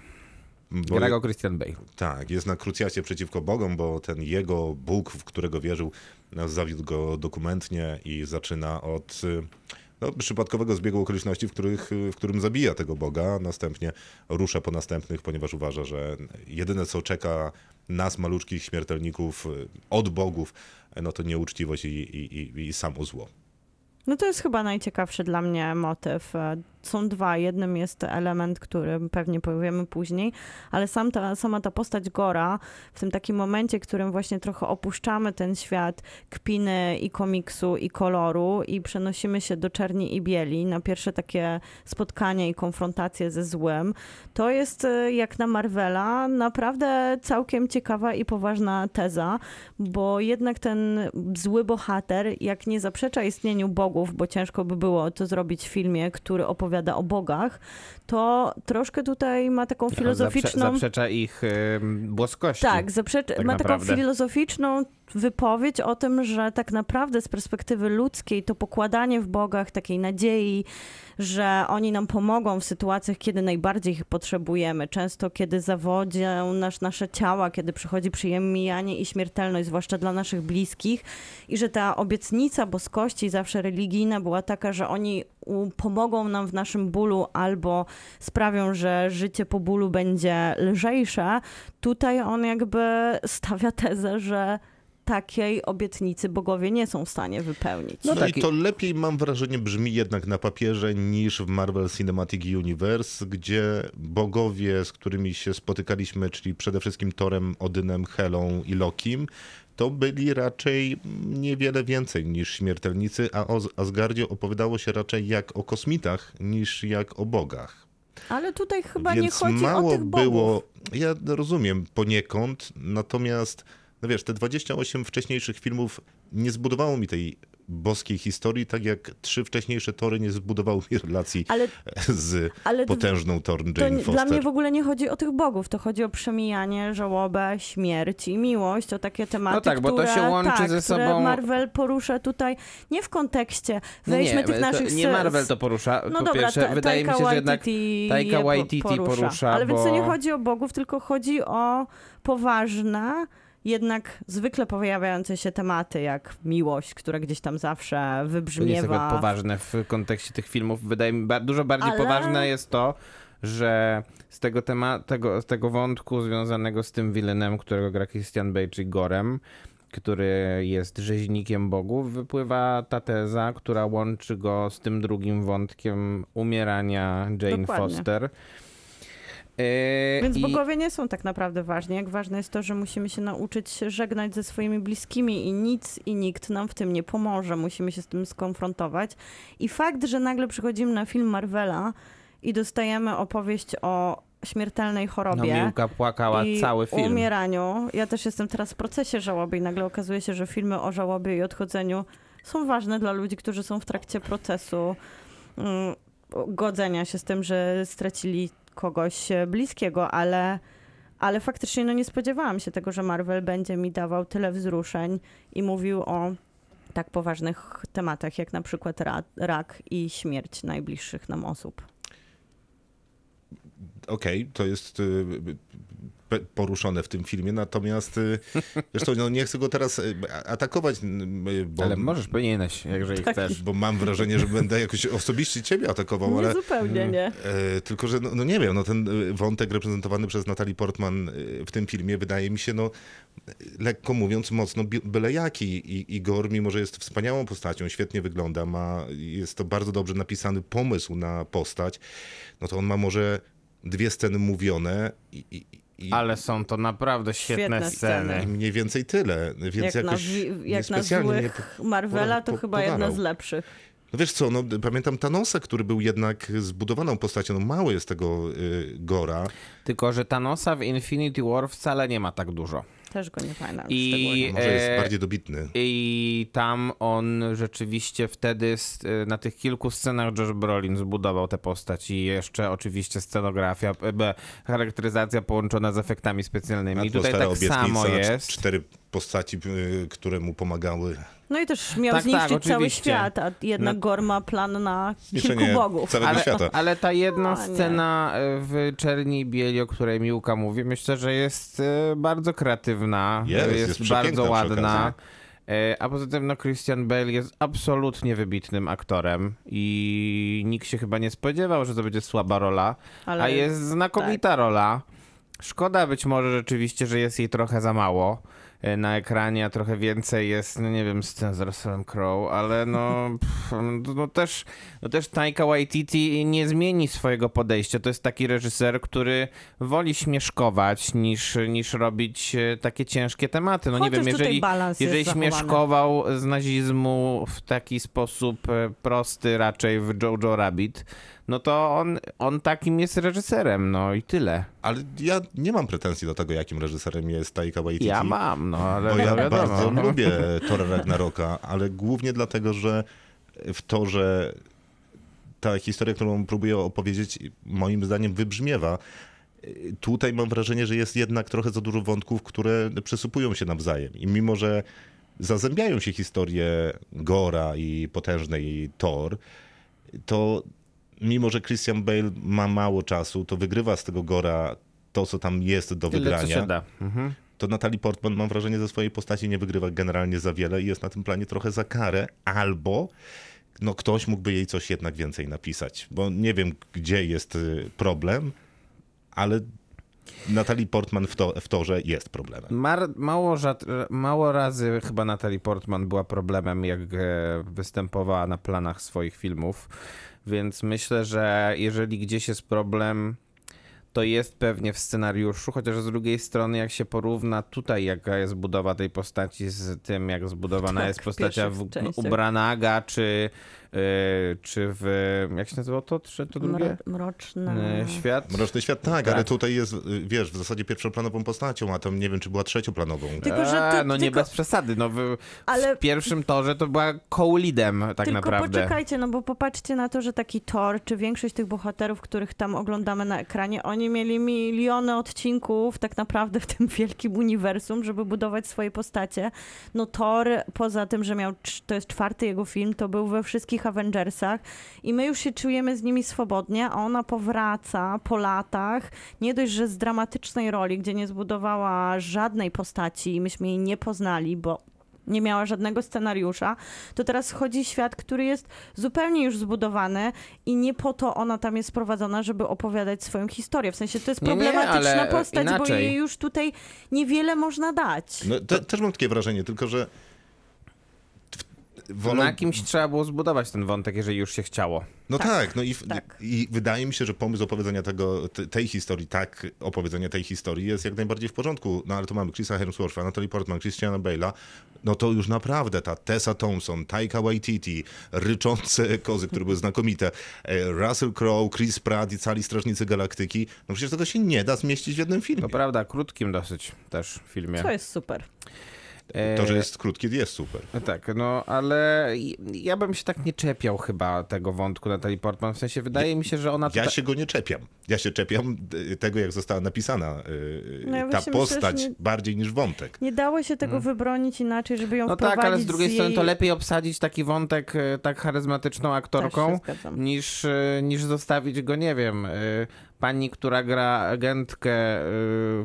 Speaker 2: bo-
Speaker 4: Gra go Christian Bale.
Speaker 2: Tak, jest na krucjacie przeciwko Bogom, bo ten jego Bóg, w którego wierzył, zawiódł go dokumentnie i zaczyna od y, no, przypadkowego zbiegu okoliczności, w, których, y, w którym zabija tego Boga, następnie rusza po następnych, ponieważ uważa, że jedyne co czeka nas, maluczkich śmiertelników, y, od bogów, no to nieuczciwość i, i, i, i samo zło.
Speaker 3: No to jest chyba najciekawszy dla mnie motyw. Są dwa. Jednym jest element, który pewnie powiemy później, ale sam ta, sama ta postać Gora w tym takim momencie, w którym właśnie trochę opuszczamy ten świat kpiny i komiksu i koloru i przenosimy się do czerni i bieli na pierwsze takie spotkanie i konfrontacje ze złem, to jest e, jak na Marvela naprawdę całkiem ciekawa i poważna teza, bo jednak ten zły bohater, jak nie zaprzecza istnieniu bogów, bo ciężko by było to zrobić w filmie, który opowiada o bogach, to troszkę tutaj ma taką filozoficzną...
Speaker 4: Zaprze, zaprzecza ich ym, błoskości.
Speaker 3: Tak,
Speaker 4: tak
Speaker 3: ma
Speaker 4: naprawdę.
Speaker 3: taką filozoficzną wypowiedź o tym, że tak naprawdę z perspektywy ludzkiej to pokładanie w bogach takiej nadziei, że oni nam pomogą w sytuacjach, kiedy najbardziej ich potrzebujemy. Często, kiedy zawodzą nasz, nasze ciała, kiedy przychodzi przyjemnianie i śmiertelność, zwłaszcza dla naszych bliskich i że ta obietnica boskości zawsze religijna była taka, że oni pomogą nam w naszym bólu albo sprawią, że życie po bólu będzie lżejsze. Tutaj on jakby stawia tezę, że takiej obietnicy bogowie nie są w stanie wypełnić.
Speaker 2: No,
Speaker 4: tak
Speaker 2: i to lepiej, mam wrażenie, brzmi jednak na papierze niż w Marvel Cinematic Universe, gdzie bogowie, z którymi się spotykaliśmy, czyli przede wszystkim Torem, Odynem, Helą i Lokim, to byli raczej niewiele więcej niż śmiertelnicy, a o Asgardzie opowiadało się raczej jak o kosmitach niż jak o bogach.
Speaker 3: Ale tutaj chyba
Speaker 2: Więc
Speaker 3: nie chodzi
Speaker 2: mało
Speaker 3: o tych bogów.
Speaker 2: było. Ja rozumiem poniekąd, natomiast no wiesz, te 28 wcześniejszych filmów nie zbudowało mi tej boskiej historii, tak jak trzy wcześniejsze tory nie zbudowały mi relacji
Speaker 3: Ale,
Speaker 2: z
Speaker 3: ale
Speaker 2: potężną Thorn
Speaker 3: to
Speaker 2: Jane
Speaker 3: nie-
Speaker 2: Foster.
Speaker 3: dla mnie w ogóle nie chodzi o tych bogów, to chodzi o przemijanie, żałobę, śmierć i miłość, o takie tematy,
Speaker 4: No tak, bo to
Speaker 3: które,
Speaker 4: się łączy
Speaker 3: tak,
Speaker 4: ze
Speaker 3: które
Speaker 4: sobą-
Speaker 3: Marvel porusza tutaj nie w kontekście
Speaker 4: No
Speaker 3: weźmy
Speaker 4: nie,
Speaker 3: tych
Speaker 4: to
Speaker 3: naszych...
Speaker 4: nie Marvel to porusza.
Speaker 3: No
Speaker 4: po
Speaker 3: dobra,
Speaker 4: pierwsze,
Speaker 3: ta,
Speaker 4: wydaje mi się, że jednak Taika Waititi porusza,
Speaker 3: Ale więc to
Speaker 4: bo-
Speaker 3: nie chodzi o bogów, tylko chodzi o poważne jednak zwykle pojawiające się tematy, jak miłość, która gdzieś tam zawsze
Speaker 4: To nie jest
Speaker 3: wybrzmiewa.
Speaker 4: akurat poważne w kontekście tych filmów. Wydaje mi ba- dużo bardziej
Speaker 3: Ale-
Speaker 4: poważne jest to, że z tego, tema- tego, z tego wątku związanego z tym wilenem, którego gra Christian Bale, czyli Gorem, który jest rzeźnikiem bogów, wypływa ta teza, która łączy go z tym drugim wątkiem umierania Jane
Speaker 3: Dokładnie.
Speaker 4: Foster. Yy,
Speaker 3: Więc
Speaker 4: i-
Speaker 3: bogowie nie są tak naprawdę ważni. Jak ważne jest to, że musimy się nauczyć się żegnać ze swoimi bliskimi i nic i nikt nam w tym nie pomoże. Musimy się z tym skonfrontować. I fakt, że nagle przychodzimy na film Marvela i dostajemy opowieść o śmiertelnej
Speaker 4: No,
Speaker 3: chorobie.
Speaker 4: Miłka płakała
Speaker 3: i
Speaker 4: cały film.
Speaker 3: umieraniu. Ja też jestem teraz w procesie żałoby i nagle okazuje się, że filmy o żałobie i odchodzeniu są ważne dla ludzi, którzy są w trakcie procesu mm, godzenia się z tym, że stracili kogoś e, bliskiego, ale, ale faktycznie no nie spodziewałam się tego, że Marvel będzie mi dawał tyle wzruszeń i mówił o tak poważnych tematach, jak na przykład ra, rak i śmierć najbliższych nam osób.
Speaker 2: Okej, to jest y, pe- poruszone w tym filmie, natomiast y, zresztą no, nie chcę go teraz y, atakować, y, bo,
Speaker 4: Ale możesz, powinieneś, jeżeli
Speaker 3: Tak.
Speaker 4: chcesz.
Speaker 2: bo mam wrażenie, że będę jakoś osobiście ciebie atakował,
Speaker 3: Nie
Speaker 2: ale
Speaker 3: zupełnie nie.
Speaker 2: E, tylko, że no, no nie wiem, no ten wątek reprezentowany przez Natalie Portman w tym filmie wydaje mi się, no lekko mówiąc, mocno byle jaki. I Igor, mimo że jest wspaniałą postacią, świetnie wygląda, ma, jest to bardzo dobrze napisany pomysł na postać, no to on ma może dwie sceny mówione i, i, i,
Speaker 4: Ale są to naprawdę świetne,
Speaker 3: Świetne sceny.
Speaker 4: sceny.
Speaker 2: i mniej więcej tyle. Więc
Speaker 3: Jak na,
Speaker 2: jakoś
Speaker 3: wi- jak na złych Marvela, to
Speaker 2: po-
Speaker 3: chyba jedna
Speaker 2: pogarał.
Speaker 3: z lepszych.
Speaker 2: No wiesz co, no, pamiętam Thanosa, który był jednak zbudowaną postacią, no mało jest tego y, Gora.
Speaker 4: Tylko, że Thanosa w Infinity War wcale nie ma tak dużo.
Speaker 3: Też go nie pamiętam
Speaker 4: I-.
Speaker 2: Może jest
Speaker 4: E,
Speaker 2: bardziej dobitny.
Speaker 4: I tam on rzeczywiście wtedy s- na tych kilku scenach Josh Brolin zbudował tę postać i jeszcze oczywiście scenografia, e, be, charakteryzacja połączona z efektami specjalnymi. I tutaj tak samo jest.
Speaker 2: Cztery postaci, które mu pomagały.
Speaker 3: No i też miał
Speaker 4: Tak, tak,
Speaker 3: zniszczyć cały
Speaker 4: oczywiście.
Speaker 3: świat, a jednak
Speaker 4: No-
Speaker 3: Gor ma plan na kilku bogów.
Speaker 4: Ale,
Speaker 2: świata.
Speaker 4: ale ta jedna
Speaker 3: No,
Speaker 4: scena e, w Czerni i Bieli, o której Miłka mówi, myślę, że jest e, bardzo kreatywna,
Speaker 2: Jest, jest
Speaker 4: jest bardzo ładna. E, A poza tym no, Christian Bale jest absolutnie wybitnym aktorem i nikt się chyba nie spodziewał, że to będzie słaba rola,
Speaker 3: Ale
Speaker 4: a jest znakomita rola. Szkoda być może rzeczywiście, że jest jej trochę za mało na ekranie, a trochę więcej jest, no nie wiem, scen z Russellem Crowe, ale no, *laughs* pff, no, no też, no też Taika Waititi nie zmieni swojego podejścia. To jest taki reżyser, który woli śmieszkować niż, niż robić e, takie ciężkie tematy. No nie
Speaker 3: Chociaż
Speaker 4: wiem,
Speaker 3: tutaj
Speaker 4: jeżeli, jeżeli śmieszkował z nazizmu w taki sposób e, prosty raczej w Jojo Rabbit, no to on, on takim jest reżyserem, no i tyle.
Speaker 2: Ale ja nie mam pretensji do tego, jakim reżyserem jest Taika Waititi.
Speaker 4: Ja mam, no ale
Speaker 2: Bo
Speaker 4: no
Speaker 2: ja
Speaker 4: wiadomo.
Speaker 2: bardzo
Speaker 4: no.
Speaker 2: lubię Thora Ragnaroka, ale głównie dlatego, że w to, że ta historia, którą próbuję opowiedzieć, moim zdaniem wybrzmiewa. Tutaj mam wrażenie, że jest jednak trochę za dużo wątków, które przysypują się nawzajem. I mimo, że zazębiają się historie Gora i potężnej Thor, to mimo, że Christian Bale ma mało czasu, to wygrywa z tego Gora to, co tam jest do
Speaker 4: Tyle,
Speaker 2: wygrania
Speaker 4: co się da. Mhm.
Speaker 2: to Natalie Portman, mam wrażenie, ze swojej postaci nie wygrywa generalnie za wiele i jest na tym planie trochę za karę, albo no, ktoś mógłby jej coś jednak więcej napisać, bo nie wiem, gdzie jest y, problem, ale Natalie Portman w, to, w torze jest problemem.
Speaker 4: Mar- mało, rzad- mało razy chyba Natalie Portman była problemem, jak e, występowała na planach swoich filmów, więc myślę, że jeżeli gdzieś jest problem, to jest pewnie w scenariuszu, chociaż z drugiej strony, jak się porówna tutaj, jaka jest budowa tej postaci z tym, jak zbudowana
Speaker 3: Tak,
Speaker 4: jest
Speaker 3: w
Speaker 4: postacia w,
Speaker 3: pierwszych częściach.
Speaker 4: u Branaga, czy, czy w, jak się nazywało to, czy to drugie?
Speaker 3: Mro- mroczne.
Speaker 4: E, Świat?
Speaker 2: Mroczny świat, tak,
Speaker 4: Tak.
Speaker 2: ale tutaj jest, y, wiesz, w zasadzie pierwszoplanową postacią, a tam nie wiem, czy była trzecioplanową.
Speaker 3: Tylko, że
Speaker 4: A,
Speaker 3: tu-
Speaker 4: no nie
Speaker 3: tylko-
Speaker 4: bez przesady. No, w,
Speaker 3: Ale-
Speaker 4: w pierwszym torze to była co-leadem tak
Speaker 3: Tylko
Speaker 4: naprawdę.
Speaker 3: poczekajcie, no bo popatrzcie na to, że taki Thor, czy większość tych bohaterów, których tam oglądamy na ekranie, oni mieli miliony odcinków tak naprawdę w tym *laughs* wielkim uniwersum, żeby budować swoje postacie. No Thor, poza tym, że miał, to jest czwarty jego film, to był we wszystkich wszystkich Avengersach i my już się czujemy z nimi swobodnie, a ona powraca po latach, nie dość, że z dramatycznej roli, gdzie nie zbudowała żadnej postaci i myśmy jej nie poznali, bo nie miała żadnego scenariusza, to teraz wchodzi świat, który jest zupełnie już zbudowany i nie po to ona tam jest sprowadzona, żeby opowiadać swoją historię. W sensie to jest
Speaker 4: Nie, nie,
Speaker 3: problematyczna
Speaker 4: ale
Speaker 3: postać, bo
Speaker 4: inaczej.
Speaker 3: jej już tutaj niewiele można dać.
Speaker 2: No, te, też mam takie wrażenie, tylko że wolą-
Speaker 4: Na kimś trzeba było zbudować ten wątek, jeżeli już się chciało.
Speaker 2: No tak, no i,
Speaker 3: tak.
Speaker 2: i wydaje mi się, że pomysł opowiedzenia tego, te- tej historii, tak, opowiedzenia tej historii jest jak najbardziej w porządku. No ale tu mamy Chrisa Hemswortha, Natalie Portman, Christiana Bale'a, no to już naprawdę ta Tessa Thompson, Taika Waititi, ryczące kozy, które były znakomite, e, Russell Crowe, Chris Pratt i cali Strażnicy Galaktyki, no przecież tego się nie da zmieścić w jednym filmie.
Speaker 4: To prawda, krótkim dosyć też filmie.
Speaker 3: To jest super.
Speaker 4: E,
Speaker 2: To, że jest krótkie, jest super.
Speaker 4: Tak, no ale ja bym się tak nie czepiał chyba tego wątku Natalie Portman. W sensie wydaje mi się, że ona
Speaker 2: Ja
Speaker 4: tutaj...
Speaker 2: się go nie czepiam. Ja się czepiam e, tego, jak została napisana e,
Speaker 3: No ja
Speaker 2: ta
Speaker 3: myślę,
Speaker 2: postać,
Speaker 3: nie-
Speaker 2: bardziej niż wątek.
Speaker 3: Nie dało się tego wybronić inaczej, żeby ją.
Speaker 4: No tak, ale z drugiej
Speaker 3: z
Speaker 4: strony
Speaker 3: jej...
Speaker 4: to lepiej obsadzić taki wątek e, tak charyzmatyczną aktorką,
Speaker 3: się zgadzam.
Speaker 4: niż, e, niż zostawić go, nie wiem, e, pani, która gra agentkę e,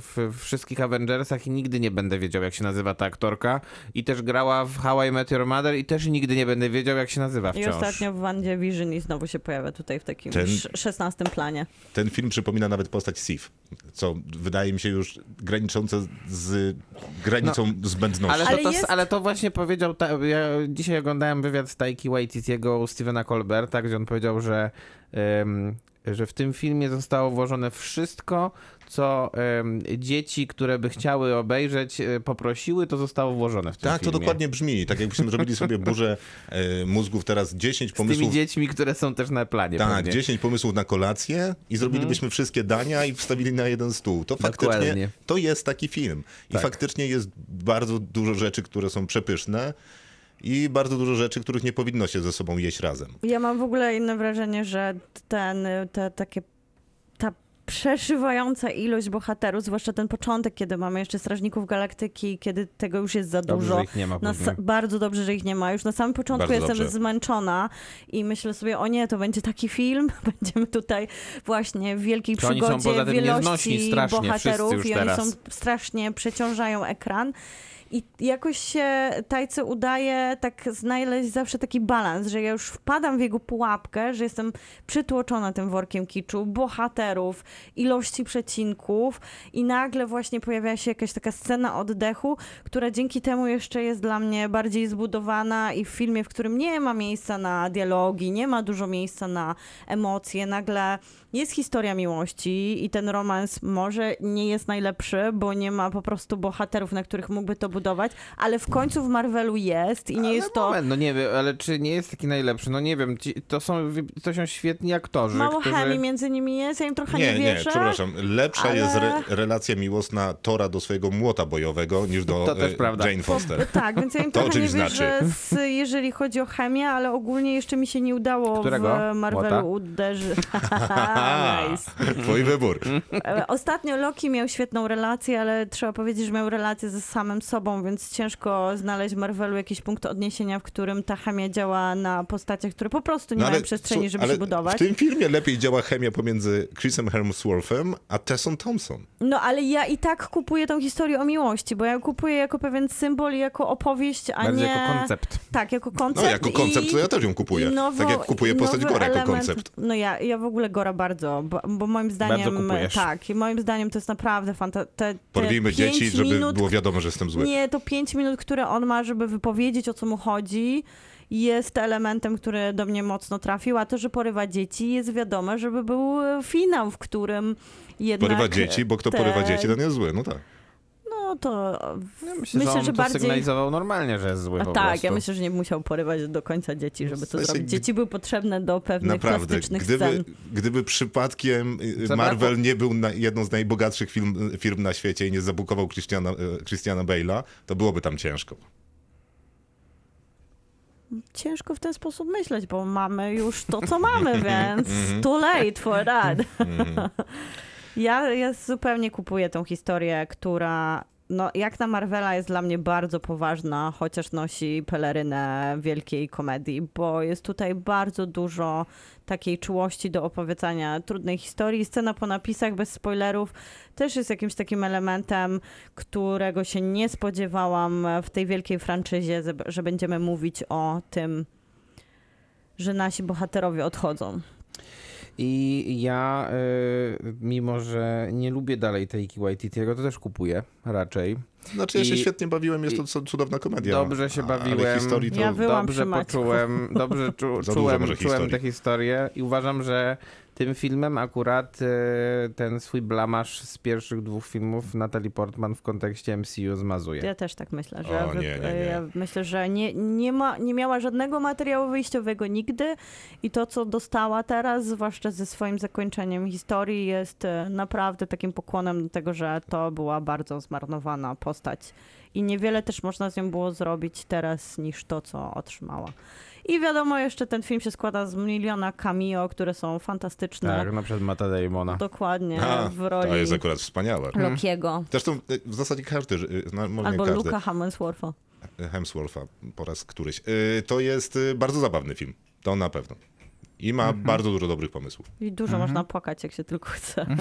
Speaker 4: w wszystkich Avengersach i nigdy nie będę wiedział, jak się nazywa ta aktorka. I też grała w How I Met Your Mother i też nigdy nie będę wiedział, jak się nazywa
Speaker 3: I
Speaker 4: wciąż.
Speaker 3: ostatnio w Wandzie Vision i znowu się pojawia tutaj w takim
Speaker 2: Ten-
Speaker 3: sz- szesnastym planie.
Speaker 2: Ten film przypomina nawet postać Sif, co wydaje mi się już graniczące z granicą zbędnością.
Speaker 4: Ale to,
Speaker 3: Ale
Speaker 4: to,
Speaker 3: jest-
Speaker 4: ale to właśnie powiedział, ta, ja dzisiaj oglądałem wywiad z Taiki Waititiego u Stevena Colberta, gdzie on powiedział, że, em, że w tym filmie zostało włożone wszystko, co dzieci, które by chciały obejrzeć, e, poprosiły, to zostało włożone w tym
Speaker 2: Tak, to
Speaker 4: filmie.
Speaker 2: dokładnie brzmi. Tak jakbyśmy zrobili sobie burzę e, mózgów teraz 10
Speaker 4: Z tymi
Speaker 2: pomysłów.
Speaker 4: dziećmi, które są też na planie.
Speaker 2: Tak,
Speaker 4: pewnie.
Speaker 2: 10 pomysłów na kolację i zrobilibyśmy wszystkie dania i wstawili na jeden stół. To faktycznie
Speaker 4: Dokładnie.
Speaker 2: to jest taki film. I
Speaker 4: Tak.
Speaker 2: faktycznie jest bardzo dużo rzeczy, które są przepyszne i bardzo dużo rzeczy, których nie powinno się ze sobą jeść razem.
Speaker 3: Ja mam w ogóle inne wrażenie, że ten, te takie, ta przeszywająca ilość bohaterów, zwłaszcza ten początek, kiedy mamy jeszcze Strażników Galaktyki, kiedy tego już jest za
Speaker 4: Dobrze,
Speaker 3: dużo.
Speaker 4: że ich nie ma
Speaker 3: Na bardzo dobrze, że ich nie ma. Już na samym początku
Speaker 2: Bardzo
Speaker 3: jestem
Speaker 2: dobrze.
Speaker 3: zmęczona i myślę sobie, o nie, to będzie taki film, *laughs* będziemy tutaj właśnie w wielkiej
Speaker 4: To oni są
Speaker 3: przygodzie,
Speaker 4: poza tym
Speaker 3: wielości
Speaker 4: strasznie,
Speaker 3: bohaterów
Speaker 4: już
Speaker 3: i oni
Speaker 4: teraz.
Speaker 3: są strasznie przeciążają ekran. I jakoś się Tajce udaje tak znaleźć zawsze taki balans, że ja już wpadam w jego pułapkę, że jestem przytłoczona tym workiem kiczu, bohaterów, ilości przecinków i nagle właśnie pojawia się jakaś taka scena oddechu, która dzięki temu jeszcze jest dla mnie bardziej zbudowana i w filmie, w którym nie ma miejsca na dialogi, nie ma dużo miejsca na emocje, nagle jest historia miłości i ten romans może nie jest najlepszy, bo nie ma po prostu bohaterów, na których mógłby to budować, ale w końcu w Marvelu jest i nie
Speaker 4: Ale
Speaker 3: jest to...
Speaker 4: Moment, no nie wiem, ale czy nie jest taki najlepszy? No nie wiem, ci, to, są, to są świetni aktorzy,
Speaker 3: Mało
Speaker 4: którzy...
Speaker 3: chemii między nimi jest, ja im trochę nie,
Speaker 2: Nie, nie,
Speaker 3: wierzę.
Speaker 2: przepraszam. Lepsza
Speaker 3: ale-
Speaker 2: jest re relacja miłosna Tora do swojego młota bojowego niż do
Speaker 4: To też
Speaker 2: e,
Speaker 4: prawda.
Speaker 2: Jane Foster.
Speaker 3: Bo, tak, więc ja im
Speaker 2: To
Speaker 3: trochę nie
Speaker 2: czymś
Speaker 3: wierzę,
Speaker 2: znaczy.
Speaker 3: z, jeżeli chodzi o chemię, ale ogólnie jeszcze mi się nie udało
Speaker 4: Którego?
Speaker 3: w Marvelu
Speaker 4: Młota?
Speaker 3: uderzyć. *laughs* nice.
Speaker 2: Twój wybór.
Speaker 3: E, Ostatnio Loki miał świetną relację, ale trzeba powiedzieć, że miał relację ze samym sobą, więc ciężko znaleźć w Marvelu jakiś punkt odniesienia, w którym ta chemia działa na postaciach, które po prostu nie
Speaker 2: No,
Speaker 3: mają przestrzeni, żeby
Speaker 2: ale
Speaker 3: się budować.
Speaker 2: W tym filmie lepiej działa chemia pomiędzy Chrisem Hemsworthem a Tessą Thompson.
Speaker 3: No ale ja i tak kupuję tą historię o miłości, bo ja ją kupuję jako pewien symbol i jako opowieść, a
Speaker 4: Bardziej
Speaker 3: nie...
Speaker 4: jako koncept.
Speaker 3: Tak, jako
Speaker 2: No
Speaker 3: koncept.
Speaker 2: jako koncept
Speaker 3: i...
Speaker 2: to ja też ją kupuję.
Speaker 3: nowo-
Speaker 2: tak jak kupuję postać Gora jako koncept.
Speaker 3: No ja, ja w ogóle Gora bardzo, bo, bo moim zdaniem... Tak, i moim zdaniem to jest naprawdę fantastyczne.
Speaker 2: Porwijmy dzieci, żeby było wiadomo, że jestem zły.
Speaker 3: Nie, to pięć minut, które on ma, żeby wypowiedzieć, o co mu chodzi, jest elementem, który do mnie mocno trafił, a to, że porywa dzieci, jest wiadome, żeby był finał, w którym jednak...
Speaker 2: Porywa dzieci, bo kto
Speaker 3: te-
Speaker 2: porywa dzieci, ten jest zły. No tak.
Speaker 3: No to...
Speaker 4: Ja myślę,
Speaker 3: Myślę,
Speaker 4: że on
Speaker 3: że
Speaker 4: to
Speaker 3: bardziej-
Speaker 4: sygnalizował normalnie, że jest zły
Speaker 3: A
Speaker 4: po
Speaker 3: tak,
Speaker 4: prostu.
Speaker 3: ja myślę, że nie musiał porywać do końca dzieci, żeby to
Speaker 2: W sensie,
Speaker 3: zrobić.
Speaker 2: g-
Speaker 3: Dzieci były potrzebne do pewnych
Speaker 2: Naprawdę.
Speaker 3: plastycznych
Speaker 2: Gdyby,
Speaker 3: scen.
Speaker 2: gdyby przypadkiem y,
Speaker 4: Zabrakło-
Speaker 2: Marvel nie był na, jedną z najbogatszych film, firm na świecie i nie zabukował Christiana, y, Christiana Bale'a, to byłoby tam ciężko.
Speaker 3: Ciężko w ten sposób myśleć, bo mamy już to, co mamy, *laughs* więc
Speaker 2: Mhm.
Speaker 3: too late for that. *laughs* ja, ja zupełnie kupuję tą historię, która no, jak na Marvela jest dla mnie bardzo poważna, chociaż nosi pelerynę wielkiej komedii, bo jest tutaj bardzo dużo takiej czułości do opowiadania trudnej historii. Scena po napisach, bez spoilerów, też jest jakimś takim elementem, którego się nie spodziewałam w tej wielkiej franczyzie, że będziemy mówić o tym, że nasi bohaterowie odchodzą.
Speaker 4: I ja, y, mimo że nie lubię dalej Taiki Waititiego, to też kupuję raczej.
Speaker 2: Znaczy ja się
Speaker 4: I-
Speaker 2: świetnie bawiłem, jest to cudowna komedia.
Speaker 4: Dobrze się
Speaker 2: Ale
Speaker 4: bawiłem.
Speaker 2: historii to...
Speaker 3: Ja
Speaker 4: dobrze poczułem, dobrze czu, *laughs* czułem, czułem tę historię i uważam, że tym filmem akurat e, ten swój blamasz z pierwszych dwóch filmów Natalie Portman w kontekście MCU zmazuje.
Speaker 3: Ja też tak myślę, że
Speaker 2: O, nie, nie, nie.
Speaker 3: Ja myślę, że nie, nie, ma, nie miała żadnego materiału wyjściowego nigdy i to, co dostała teraz, zwłaszcza ze swoim zakończeniem historii, jest e, naprawdę takim pokłonem do tego, że to była bardzo zmarnowana postać i niewiele też można z nią było zrobić teraz niż to, co otrzymała. I wiadomo, jeszcze ten film się składa z miliona cameo, które są fantastyczne.
Speaker 4: Tak, na przykład Mata Damona.
Speaker 3: Dokładnie,
Speaker 2: A,
Speaker 3: w roli
Speaker 2: to jest akurat wspaniałe.
Speaker 3: Lokiego.
Speaker 2: Zresztą e, w zasadzie każdy, że- e, no, może
Speaker 3: Albo
Speaker 2: nie każdy,
Speaker 3: Luka Hemswortha.
Speaker 2: Hemswortha po raz któryś. To jest bardzo zabawny film, to na pewno. I ma
Speaker 4: Mhm.
Speaker 2: bardzo dużo dobrych pomysłów.
Speaker 3: I dużo można płakać, jak się tylko chce. *laughs*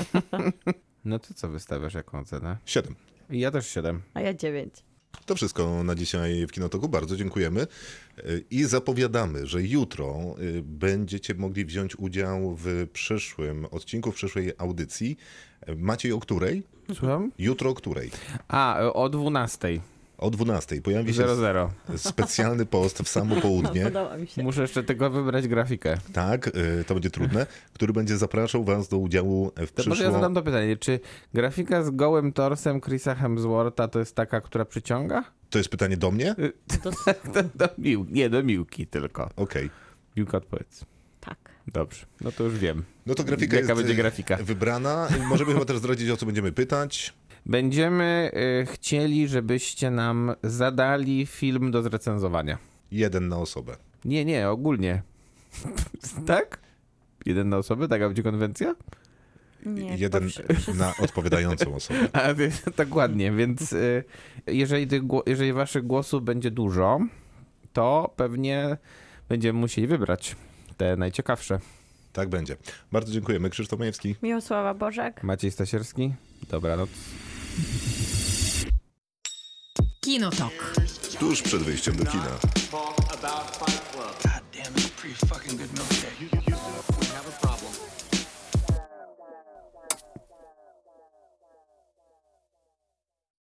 Speaker 3: *laughs*
Speaker 4: No to co wystawiasz jaką cenę?
Speaker 2: Siedem.
Speaker 4: Ja też 7.
Speaker 3: A ja dziewięć.
Speaker 2: To wszystko na dzisiaj w Kinotoku. Bardzo dziękujemy. Y, I zapowiadamy, że jutro y, będziecie mogli wziąć udział w przyszłym odcinku, w przyszłej audycji. Y, Maciej, o której?
Speaker 4: Słucham?
Speaker 2: Jutro o której?
Speaker 4: A, e, o 12.
Speaker 2: O 12 pojawi się
Speaker 4: 00.
Speaker 2: specjalny post w samo południe. *laughs*
Speaker 3: Podoba mi się.
Speaker 4: Muszę jeszcze tylko wybrać grafikę.
Speaker 2: Tak, y, to będzie trudne, który będzie zapraszał was do udziału w
Speaker 4: To może
Speaker 2: przyszłą...
Speaker 4: ja zadam to pytanie, czy grafika z gołym torsem Chrisa Hemswortha to jest taka, która przyciąga?
Speaker 2: To jest pytanie do mnie? *laughs*
Speaker 3: To,
Speaker 4: do, do mił, nie, do Miłki tylko.
Speaker 2: Okej.
Speaker 4: Miłka odpowiedz.
Speaker 3: tak.
Speaker 4: Dobrze, no to już wiem.
Speaker 2: No to grafika
Speaker 4: Jaka
Speaker 2: jest
Speaker 4: będzie
Speaker 2: y,
Speaker 4: grafika?
Speaker 2: wybrana. Możemy chyba też zdradzić, o co będziemy pytać.
Speaker 4: Będziemy y, chcieli, żebyście nam zadali film do zrecenzowania.
Speaker 2: Jeden na osobę.
Speaker 4: Nie, nie, ogólnie. *laughs* tak? Jeden na osobę? Taka będzie konwencja?
Speaker 3: Nie,
Speaker 2: Jeden na odpowiadającą osobę. *laughs*
Speaker 4: A, dokładnie, więc y, jeżeli, tych, jeżeli waszych głosów będzie dużo, to pewnie będziemy musieli wybrać te najciekawsze.
Speaker 2: Tak będzie. Bardzo dziękujemy. Krzysztof Majewski.
Speaker 3: Miłosława Bożek.
Speaker 4: Maciej Stasierski? Dobranoc.
Speaker 1: Kinotok.
Speaker 2: Tuż przed wyjściem do kina.